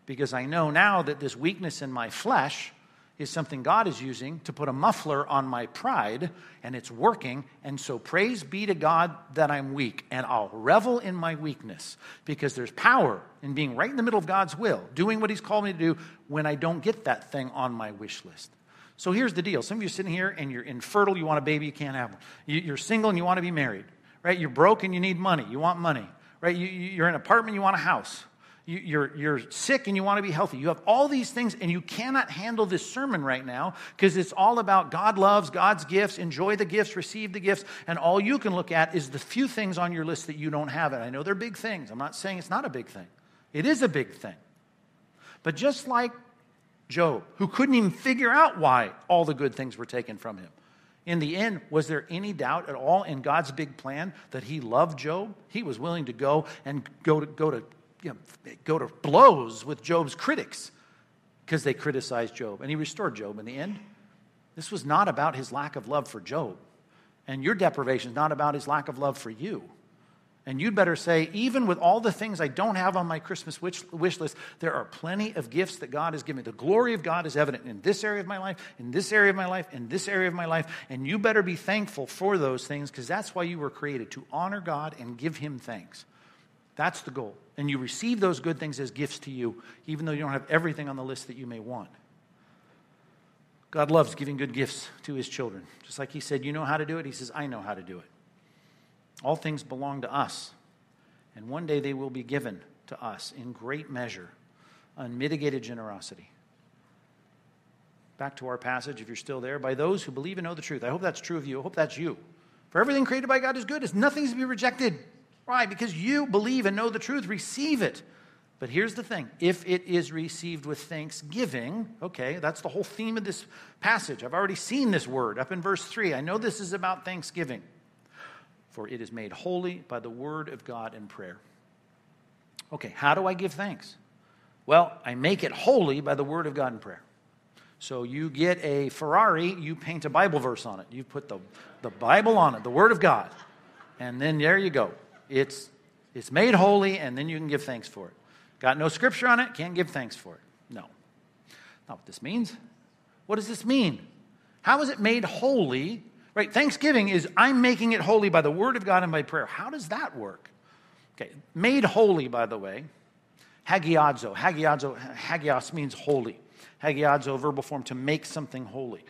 because I know now that this weakness in my flesh is something God is using to put a muffler on my pride, and it's working. And so, praise be to God that I'm weak, and I'll revel in my weakness because there's power in being right in the middle of God's will, doing what He's called me to do when I don't get that thing on my wish list. So, here's the deal some of you are sitting here and you're infertile, you want a baby, you can't have one. You're single and you want to be married, right? You're broke and you need money, you want money, right? You're in an apartment, you want a house you're, you're sick and you want to be healthy. You have all these things, and you cannot handle this sermon right now because it's all about God loves, God's gifts, enjoy the gifts, receive the gifts, and all you can look at is the few things on your list that you don't have. And I know they're big things. I'm not saying it's not a big thing, it is a big thing. But just like Job, who couldn't even figure out why all the good things were taken from him. In the end, was there any doubt at all in God's big plan that he loved Job? He was willing to go and go to, go to you know, go to blows with Job's critics because they criticized Job. And he restored Job in the end. This was not about his lack of love for Job. And your deprivation is not about his lack of love for you. And you'd better say, even with all the things I don't have on my Christmas wish, wish, list, there are plenty of gifts that God has given me. The glory of God is evident in this area of my life, in this area of my life, in this area of my life. And you better be thankful for those things because that's why you were created to honor God and give Him thanks. That's the goal. And you receive those good things as gifts to you, even though you don't have everything on the list that you may want. God loves giving good gifts to his children. Just like he said, You know how to do it? He says, I know how to do it. All things belong to us. And one day they will be given to us in great measure, unmitigated generosity. Back to our passage, if you're still there, by those who believe and know the truth. I hope that's true of you. I hope that's you. For everything created by God is good, it's nothing to be rejected. Why? Because you believe and know the truth, receive it. But here's the thing if it is received with thanksgiving, okay, that's the whole theme of this passage. I've already seen this word up in verse 3. I know this is about thanksgiving. for it is made holy by the word of God and prayer. Okay, how do I give thanks? Well, I make it holy by the word of God and prayer. So you get a Ferrari, you paint a Bible verse on it. You put the, the Bible on it, the Word of God. And then there you go. It's, it's made holy, and then you can give thanks for it. Got no scripture on it, can't give thanks for it. No. Not what this means. What does this mean? How is it made holy? Right? Thanksgiving is I'm making it holy by the Word of God and by prayer. How does that work? Okay, made holy, by the way, hagiadzo. Hagiadzo, hagios means holy hagiadzo, verbal form, to make something holy.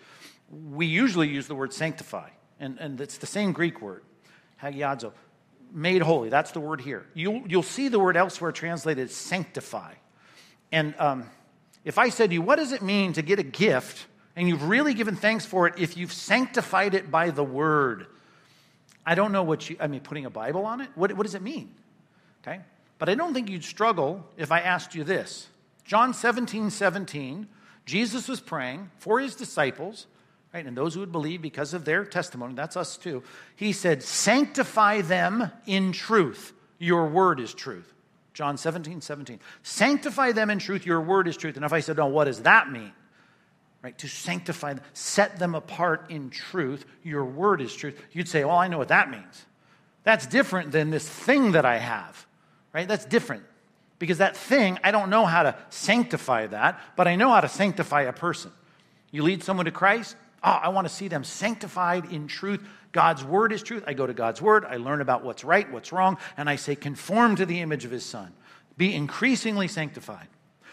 We usually use the word sanctify, and, and it's the same Greek word, hagiadzo, made holy. That's the word here. You'll, you'll see the word elsewhere translated sanctify. And um, if I said to you, what does it mean to get a gift and you've really given thanks for it if you've sanctified it by the word? I don't know what you, I mean, putting a Bible on it? What, what does it mean? Okay? But I don't think you'd struggle if I asked you this. John 17, 17 Jesus was praying for his disciples, right, and those who would believe because of their testimony, that's us too. He said, Sanctify them in truth. Your word is truth. John 17, 17. Sanctify them in truth. Your word is truth. And if I said, No, what does that mean? Right, to sanctify them, set them apart in truth. Your word is truth. You'd say, Well, I know what that means. That's different than this thing that I have, right? That's different. Because that thing, I don't know how to sanctify that, but I know how to sanctify a person. You lead someone to Christ, oh, I want to see them sanctified in truth. God's word is truth. I go to God's word, I learn about what's right, what's wrong, and I say, conform to the image of his son. Be increasingly sanctified.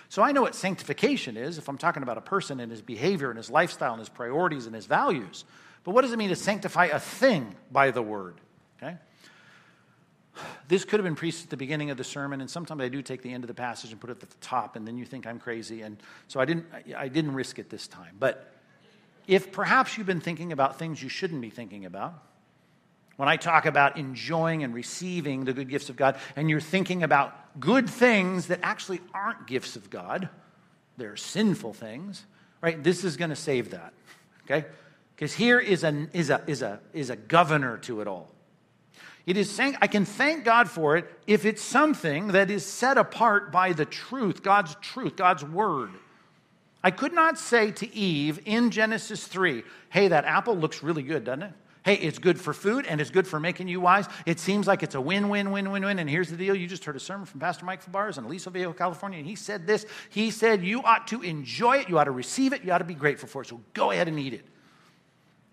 So I know what sanctification is if I'm talking about a person and his behavior and his lifestyle and his priorities and his values. But what does it mean to sanctify a thing by the word? Okay? This could have been preached at the beginning of the sermon, and sometimes I do take the end of the passage and put it at the top, and then you think I'm crazy. And so I didn't, I didn't risk it this time. But if perhaps you've been thinking about things you shouldn't be thinking about, when I talk about enjoying and receiving the good gifts of God, and you're thinking about good things that actually aren't gifts of God, they're sinful things, right? This is going to save that, okay? Because here is a, is, a, is, a, is a governor to it all. It is saying, I can thank God for it if it's something that is set apart by the truth, God's truth, God's word. I could not say to Eve in Genesis 3, hey, that apple looks really good, doesn't it? Hey, it's good for food and it's good for making you wise. It seems like it's a win, win, win, win, win. And here's the deal you just heard a sermon from Pastor Mike Fabarez in Aliso Viejo, California, and he said this. He said, You ought to enjoy it, you ought to receive it, you ought to be grateful for it. So go ahead and eat it.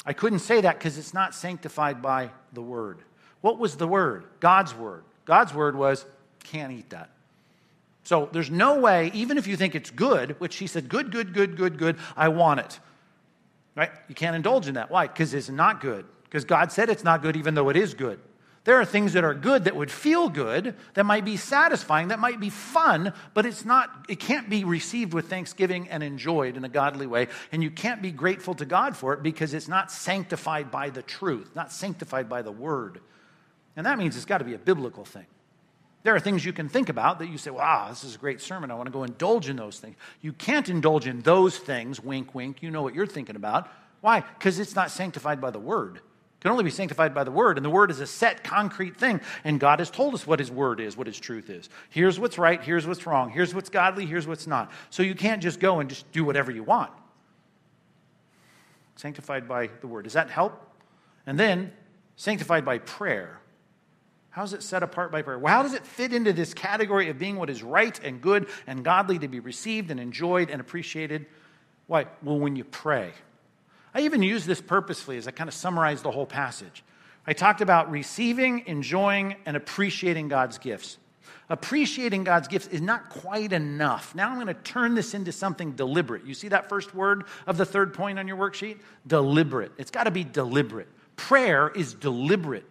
I couldn't say that because it's not sanctified by the word. What was the word? God's word. God's word was, can't eat that. So there's no way, even if you think it's good, which he said, good, good, good, good, good, I want it. Right? You can't indulge in that. Why? Because it's not good. Because God said it's not good, even though it is good. There are things that are good that would feel good, that might be satisfying, that might be fun, but it's not, it can't be received with thanksgiving and enjoyed in a godly way. And you can't be grateful to God for it because it's not sanctified by the truth, not sanctified by the word. And that means it's got to be a biblical thing. There are things you can think about that you say, wow, this is a great sermon. I want to go indulge in those things. You can't indulge in those things, wink, wink. You know what you're thinking about. Why? Because it's not sanctified by the word. It can only be sanctified by the word. And the word is a set, concrete thing. And God has told us what his word is, what his truth is. Here's what's right, here's what's wrong, here's what's godly, here's what's not. So you can't just go and just do whatever you want. Sanctified by the word. Does that help? And then sanctified by prayer. How is it set apart by prayer? Well, how does it fit into this category of being what is right and good and godly to be received and enjoyed and appreciated? Why? Well, when you pray. I even use this purposefully as I kind of summarize the whole passage. I talked about receiving, enjoying, and appreciating God's gifts. Appreciating God's gifts is not quite enough. Now I'm going to turn this into something deliberate. You see that first word of the third point on your worksheet? Deliberate. It's got to be deliberate. Prayer is deliberate.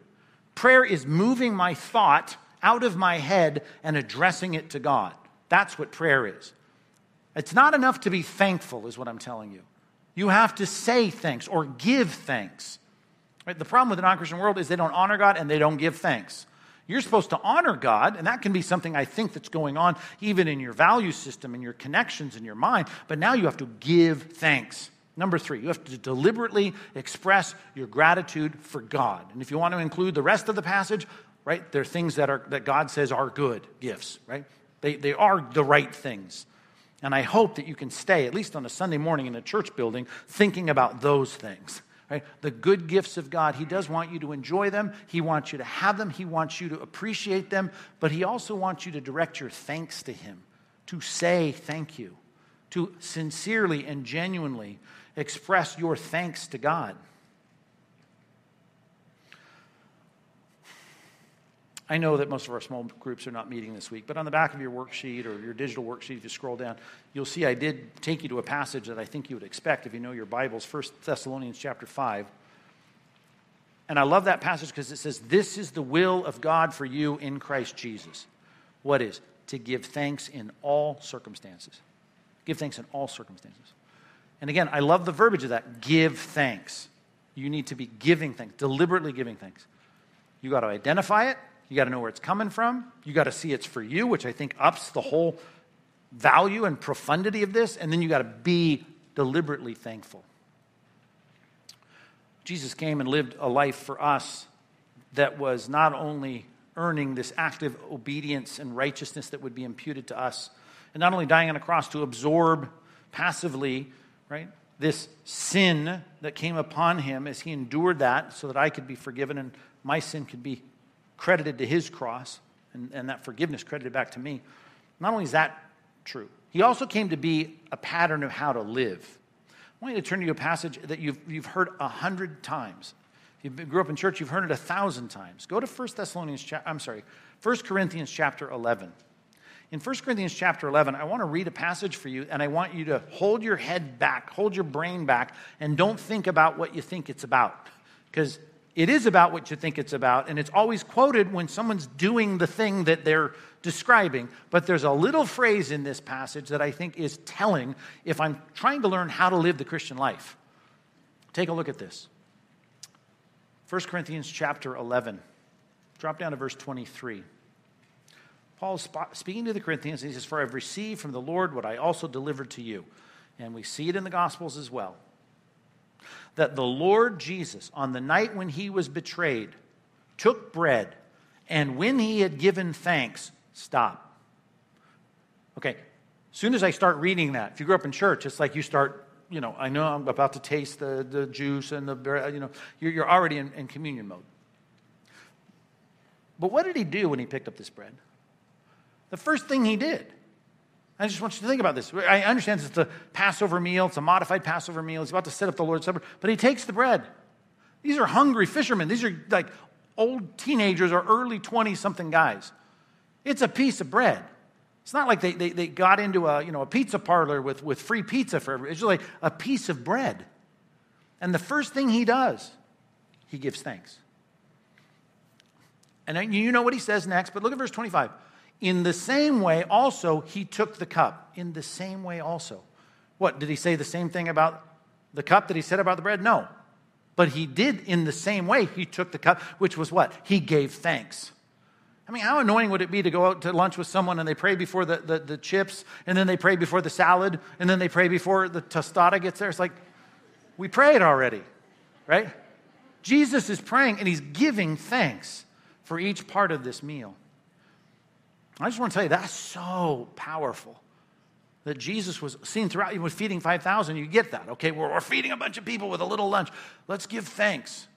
Prayer is moving my thought out of my head and addressing it to God. That's what prayer is. It's not enough to be thankful, is what I'm telling you. You have to say thanks or give thanks. Right? The problem with the non Christian world is they don't honor God and they don't give thanks. You're supposed to honor God, and that can be something I think that's going on even in your value system and your connections in your mind, but now you have to give thanks. Number three, you have to deliberately express your gratitude for God. And if you want to include the rest of the passage, right, there are things that, are, that God says are good gifts, right? They, they are the right things. And I hope that you can stay, at least on a Sunday morning in a church building, thinking about those things. Right? The good gifts of God, He does want you to enjoy them. He wants you to have them. He wants you to appreciate them. But He also wants you to direct your thanks to Him, to say thank you, to sincerely and genuinely express your thanks to God. I know that most of our small groups are not meeting this week, but on the back of your worksheet or your digital worksheet, if you scroll down, you'll see I did take you to a passage that I think you would expect if you know your Bibles, 1 Thessalonians chapter 5. And I love that passage because it says, This is the will of God for you in Christ Jesus. What is? To give thanks in all circumstances. Give thanks in all circumstances. And again, I love the verbiage of that give thanks. You need to be giving thanks, deliberately giving thanks. You got to identify it, you got to know where it's coming from. You got to see it's for you, which I think ups the whole value and profundity of this. And then you got to be deliberately thankful. Jesus came and lived a life for us that was not only earning this active obedience and righteousness that would be imputed to us, and not only dying on a cross to absorb passively, right, this sin that came upon him as he endured that so that I could be forgiven and my sin could be credited to his cross and, and that forgiveness credited back to me. Not only is that true, he also came to be a pattern of how to live. I want you to turn to a passage that you've, you've heard a hundred times. If you grew up in church, you've heard it a thousand times. Go to 1 Thessalonians, I'm sorry, 1 Corinthians chapter 11. In 1 Corinthians chapter 11, I want to read a passage for you, and I want you to hold your head back, hold your brain back, and don't think about what you think it's about. Because it is about what you think it's about, and it's always quoted when someone's doing the thing that they're describing. But there's a little phrase in this passage that I think is telling if I'm trying to learn how to live the Christian life. Take a look at this. 1 Corinthians chapter 11. Drop down to verse 23. Paul's speaking to the Corinthians, and he says, For I've received from the Lord what I also delivered to you. And we see it in the Gospels as well that the Lord Jesus, on the night when he was betrayed, took bread, and when he had given thanks, stop. Okay, as soon as I start reading that, if you grew up in church, it's like you start, you know, I know I'm about to taste the, the juice and the, bread, you know, you're, you're already in, in communion mode. But what did he do when he picked up this bread? The first thing he did I just want you to think about this. I understand it's a Passover meal, it's a modified Passover meal. He's about to set up the Lord's Supper, but he takes the bread. These are hungry fishermen. These are like old teenagers or early 20 something guys. It's a piece of bread. It's not like they, they, they got into a, you know, a pizza parlor with, with free pizza for everybody. It's just like a piece of bread. And the first thing he does, he gives thanks. And you know what he says next, but look at verse 25. In the same way, also, he took the cup. In the same way, also. What? Did he say the same thing about the cup that he said about the bread? No. But he did in the same way. He took the cup, which was what? He gave thanks. I mean, how annoying would it be to go out to lunch with someone and they pray before the, the, the chips, and then they pray before the salad, and then they pray before the tostada gets there? It's like, we prayed already, right? Jesus is praying and he's giving thanks for each part of this meal. I just want to tell you, that's so powerful that Jesus was seen throughout. He was feeding 5,000. You get that, okay? We're, we're feeding a bunch of people with a little lunch. Let's give thanks.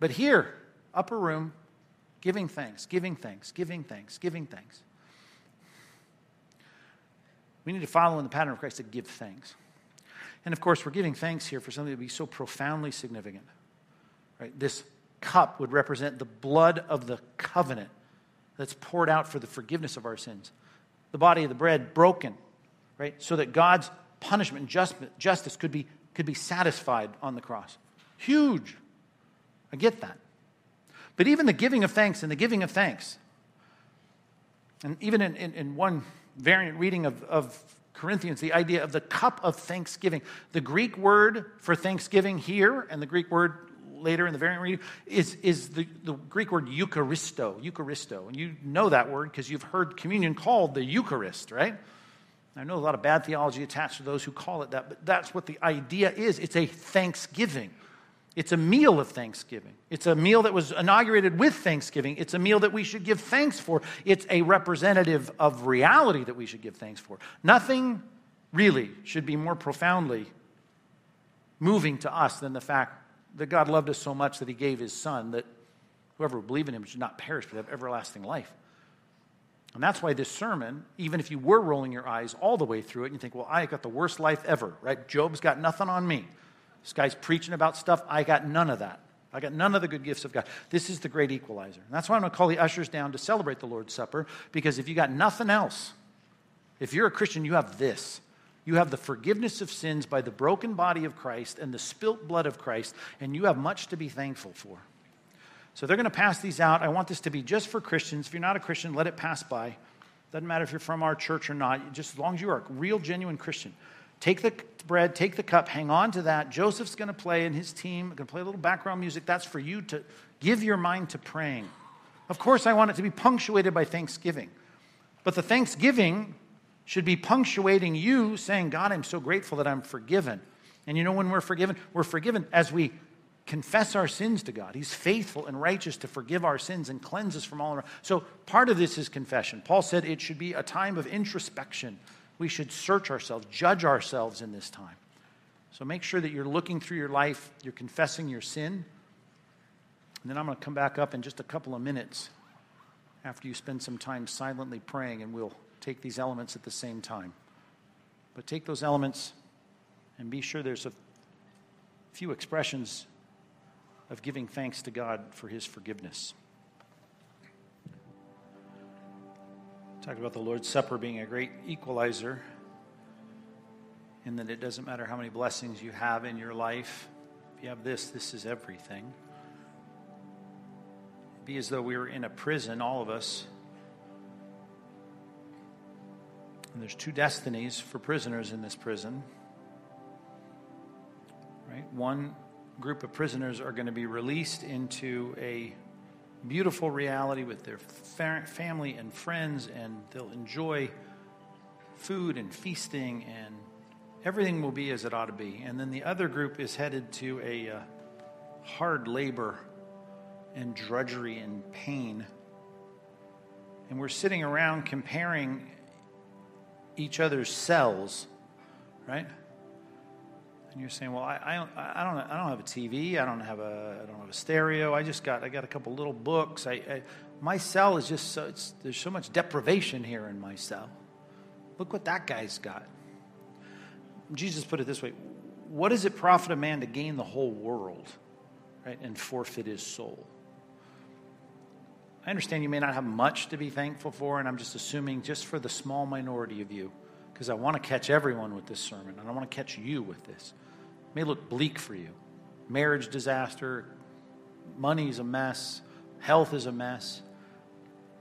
But here, upper room, giving thanks, giving thanks, giving thanks, giving thanks. We need to follow in the pattern of Christ to give thanks. And of course, we're giving thanks here for something to be so profoundly significant. Right? This cup would represent the blood of the covenant that's poured out for the forgiveness of our sins. The body of the bread broken, right? So that God's punishment and just, justice could be, could be satisfied on the cross. Huge. I get that. But even the giving of thanks and the giving of thanks, and even in, in, in one variant reading of, of Corinthians, the idea of the cup of thanksgiving. The Greek word for thanksgiving here and the Greek word later in the variant reading is, is the, the Greek word Eucharisto, Eucharisto. And you know that word because you've heard communion called the Eucharist, right? I know a lot of bad theology attached to those who call it that, but that's what the idea is. It's a thanksgiving. It's a meal of thanksgiving. It's a meal that was inaugurated with thanksgiving. It's a meal that we should give thanks for. It's a representative of reality that we should give thanks for. Nothing really should be more profoundly moving to us than the fact that God loved us so much that he gave his son that whoever would believe in him should not perish but have everlasting life. And that's why this sermon, even if you were rolling your eyes all the way through it, and you think, well, I got the worst life ever, right? Job's got nothing on me. This guy's preaching about stuff. I got none of that. I got none of the good gifts of God. This is the great equalizer. And that's why I'm going to call the ushers down to celebrate the Lord's Supper, because if you got nothing else, if you're a Christian, you have this. You have the forgiveness of sins by the broken body of Christ and the spilt blood of Christ, and you have much to be thankful for. So they're going to pass these out. I want this to be just for Christians. If you're not a Christian, let it pass by. Doesn't matter if you're from our church or not, just as long as you are a real, genuine Christian. Take the bread, take the cup, hang on to that. Joseph's going to play, and his team going to play a little background music. That's for you to give your mind to praying. Of course, I want it to be punctuated by thanksgiving. But the thanksgiving should be punctuating you saying, God, I'm so grateful that I'm forgiven. And you know when we're forgiven? We're forgiven as we confess our sins to God. He's faithful and righteous to forgive our sins and cleanse us from all our. So part of this is confession. Paul said it should be a time of introspection. We should search ourselves, judge ourselves in this time. So make sure that you're looking through your life, you're confessing your sin. And then I'm going to come back up in just a couple of minutes after you spend some time silently praying, and we'll take these elements at the same time. But take those elements and be sure there's a few expressions of giving thanks to God for his forgiveness. Talked about the Lord's Supper being a great equalizer, in that it doesn't matter how many blessings you have in your life. If you have this, this is everything. be as though we were in a prison, all of us. And there's two destinies for prisoners in this prison. Right? One group of prisoners are going to be released into a beautiful reality with their family and friends, and they'll enjoy food and feasting, and everything will be as it ought to be. And then the other group is headed to a uh, hard labor and drudgery and pain. And we're sitting around comparing each other's cells, right? and you're saying, "Well, I, I, don't, I don't, I don't have a TV. I don't have a, I don't have a stereo. I just got, I got a couple little books. I, I my cell is just so, there's so much deprivation here in my cell. Look what that guy's got." Jesus put it this way: What does it profit a man to gain the whole world, right, and forfeit his soul? I understand you may not have much to be thankful for, and I'm just assuming just for the small minority of you because I want to catch everyone with this sermon, and I want to catch you with this. It may look bleak for you. Marriage disaster, money's a mess, health is a mess.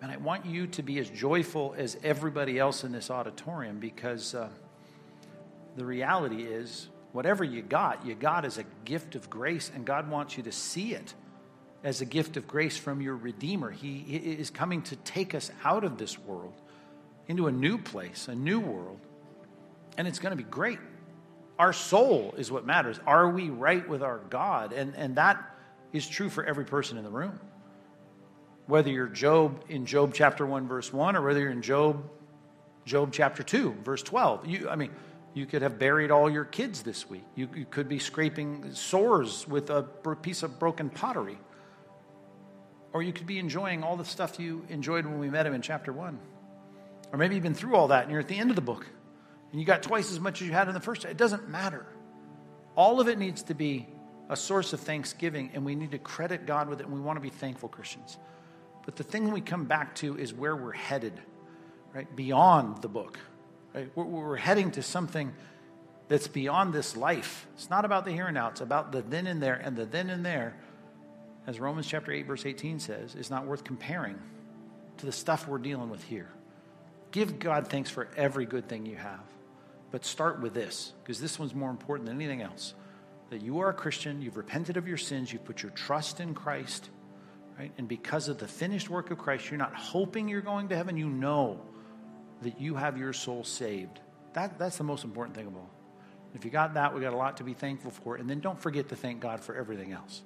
And I want you to be as joyful as everybody else in this auditorium because uh, the reality is, whatever you got, you got as a gift of grace, and God wants you to see it as a gift of grace from your Redeemer. He is coming to take us out of this world into a new place, a new world and it's going to be great. Our soul is what matters. Are we right with our God? And, and that is true for every person in the room. Whether you're Job in Job chapter 1, verse 1, or whether you're in Job, Job chapter 2, verse 12. You, I mean, you could have buried all your kids this week. You, you could be scraping sores with a piece of broken pottery. Or you could be enjoying all the stuff you enjoyed when we met him in chapter 1. Or maybe you've been through all that and you're at the end of the book and you got twice as much as you had in the first. It doesn't matter. All of it needs to be a source of thanksgiving, and we need to credit God with it, and we want to be thankful Christians. But the thing we come back to is where we're headed, right? Beyond the book, right? We're, we're heading to something that's beyond this life. It's not about the here and now, it's about the then and there. And the then and there, as Romans chapter 8, verse 18 says, is not worth comparing to the stuff we're dealing with here. Give God thanks for every good thing you have. But start with this, because this one's more important than anything else. That you are a Christian, you've repented of your sins, you've put your trust in Christ, right? And because of the finished work of Christ, you're not hoping you're going to heaven, you know that you have your soul saved. That, that's the most important thing of all. If you got that, we got a lot to be thankful for. And then don't forget to thank God for everything else.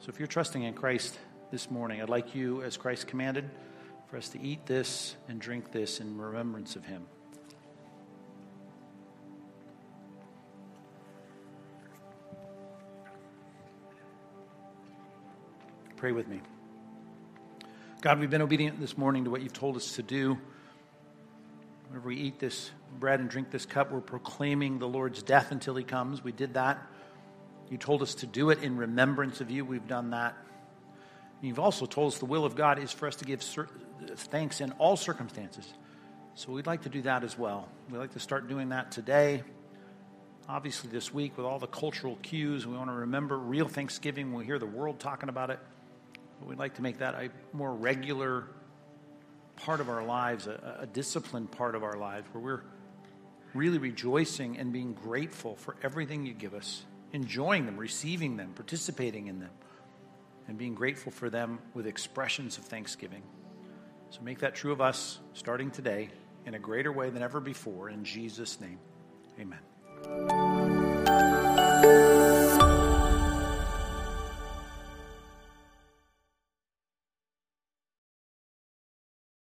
So if you're trusting in Christ this morning, I'd like you, as Christ commanded, for us to eat this and drink this in remembrance of him. Pray with me. God, we've been obedient this morning to what you've told us to do. Whenever we eat this bread and drink this cup, we're proclaiming the Lord's death until he comes. We did that. You told us to do it in remembrance of you. We've done that. You've also told us the will of God is for us to give thanks in all circumstances. So we'd like to do that as well. We'd like to start doing that today. Obviously, this week, with all the cultural cues, we want to remember real Thanksgiving we hear the world talking about it. But we'd like to make that a more regular part of our lives, a, a disciplined part of our lives, where we're really rejoicing and being grateful for everything you give us, enjoying them, receiving them, participating in them, and being grateful for them with expressions of thanksgiving. So make that true of us starting today in a greater way than ever before. In Jesus' name, amen.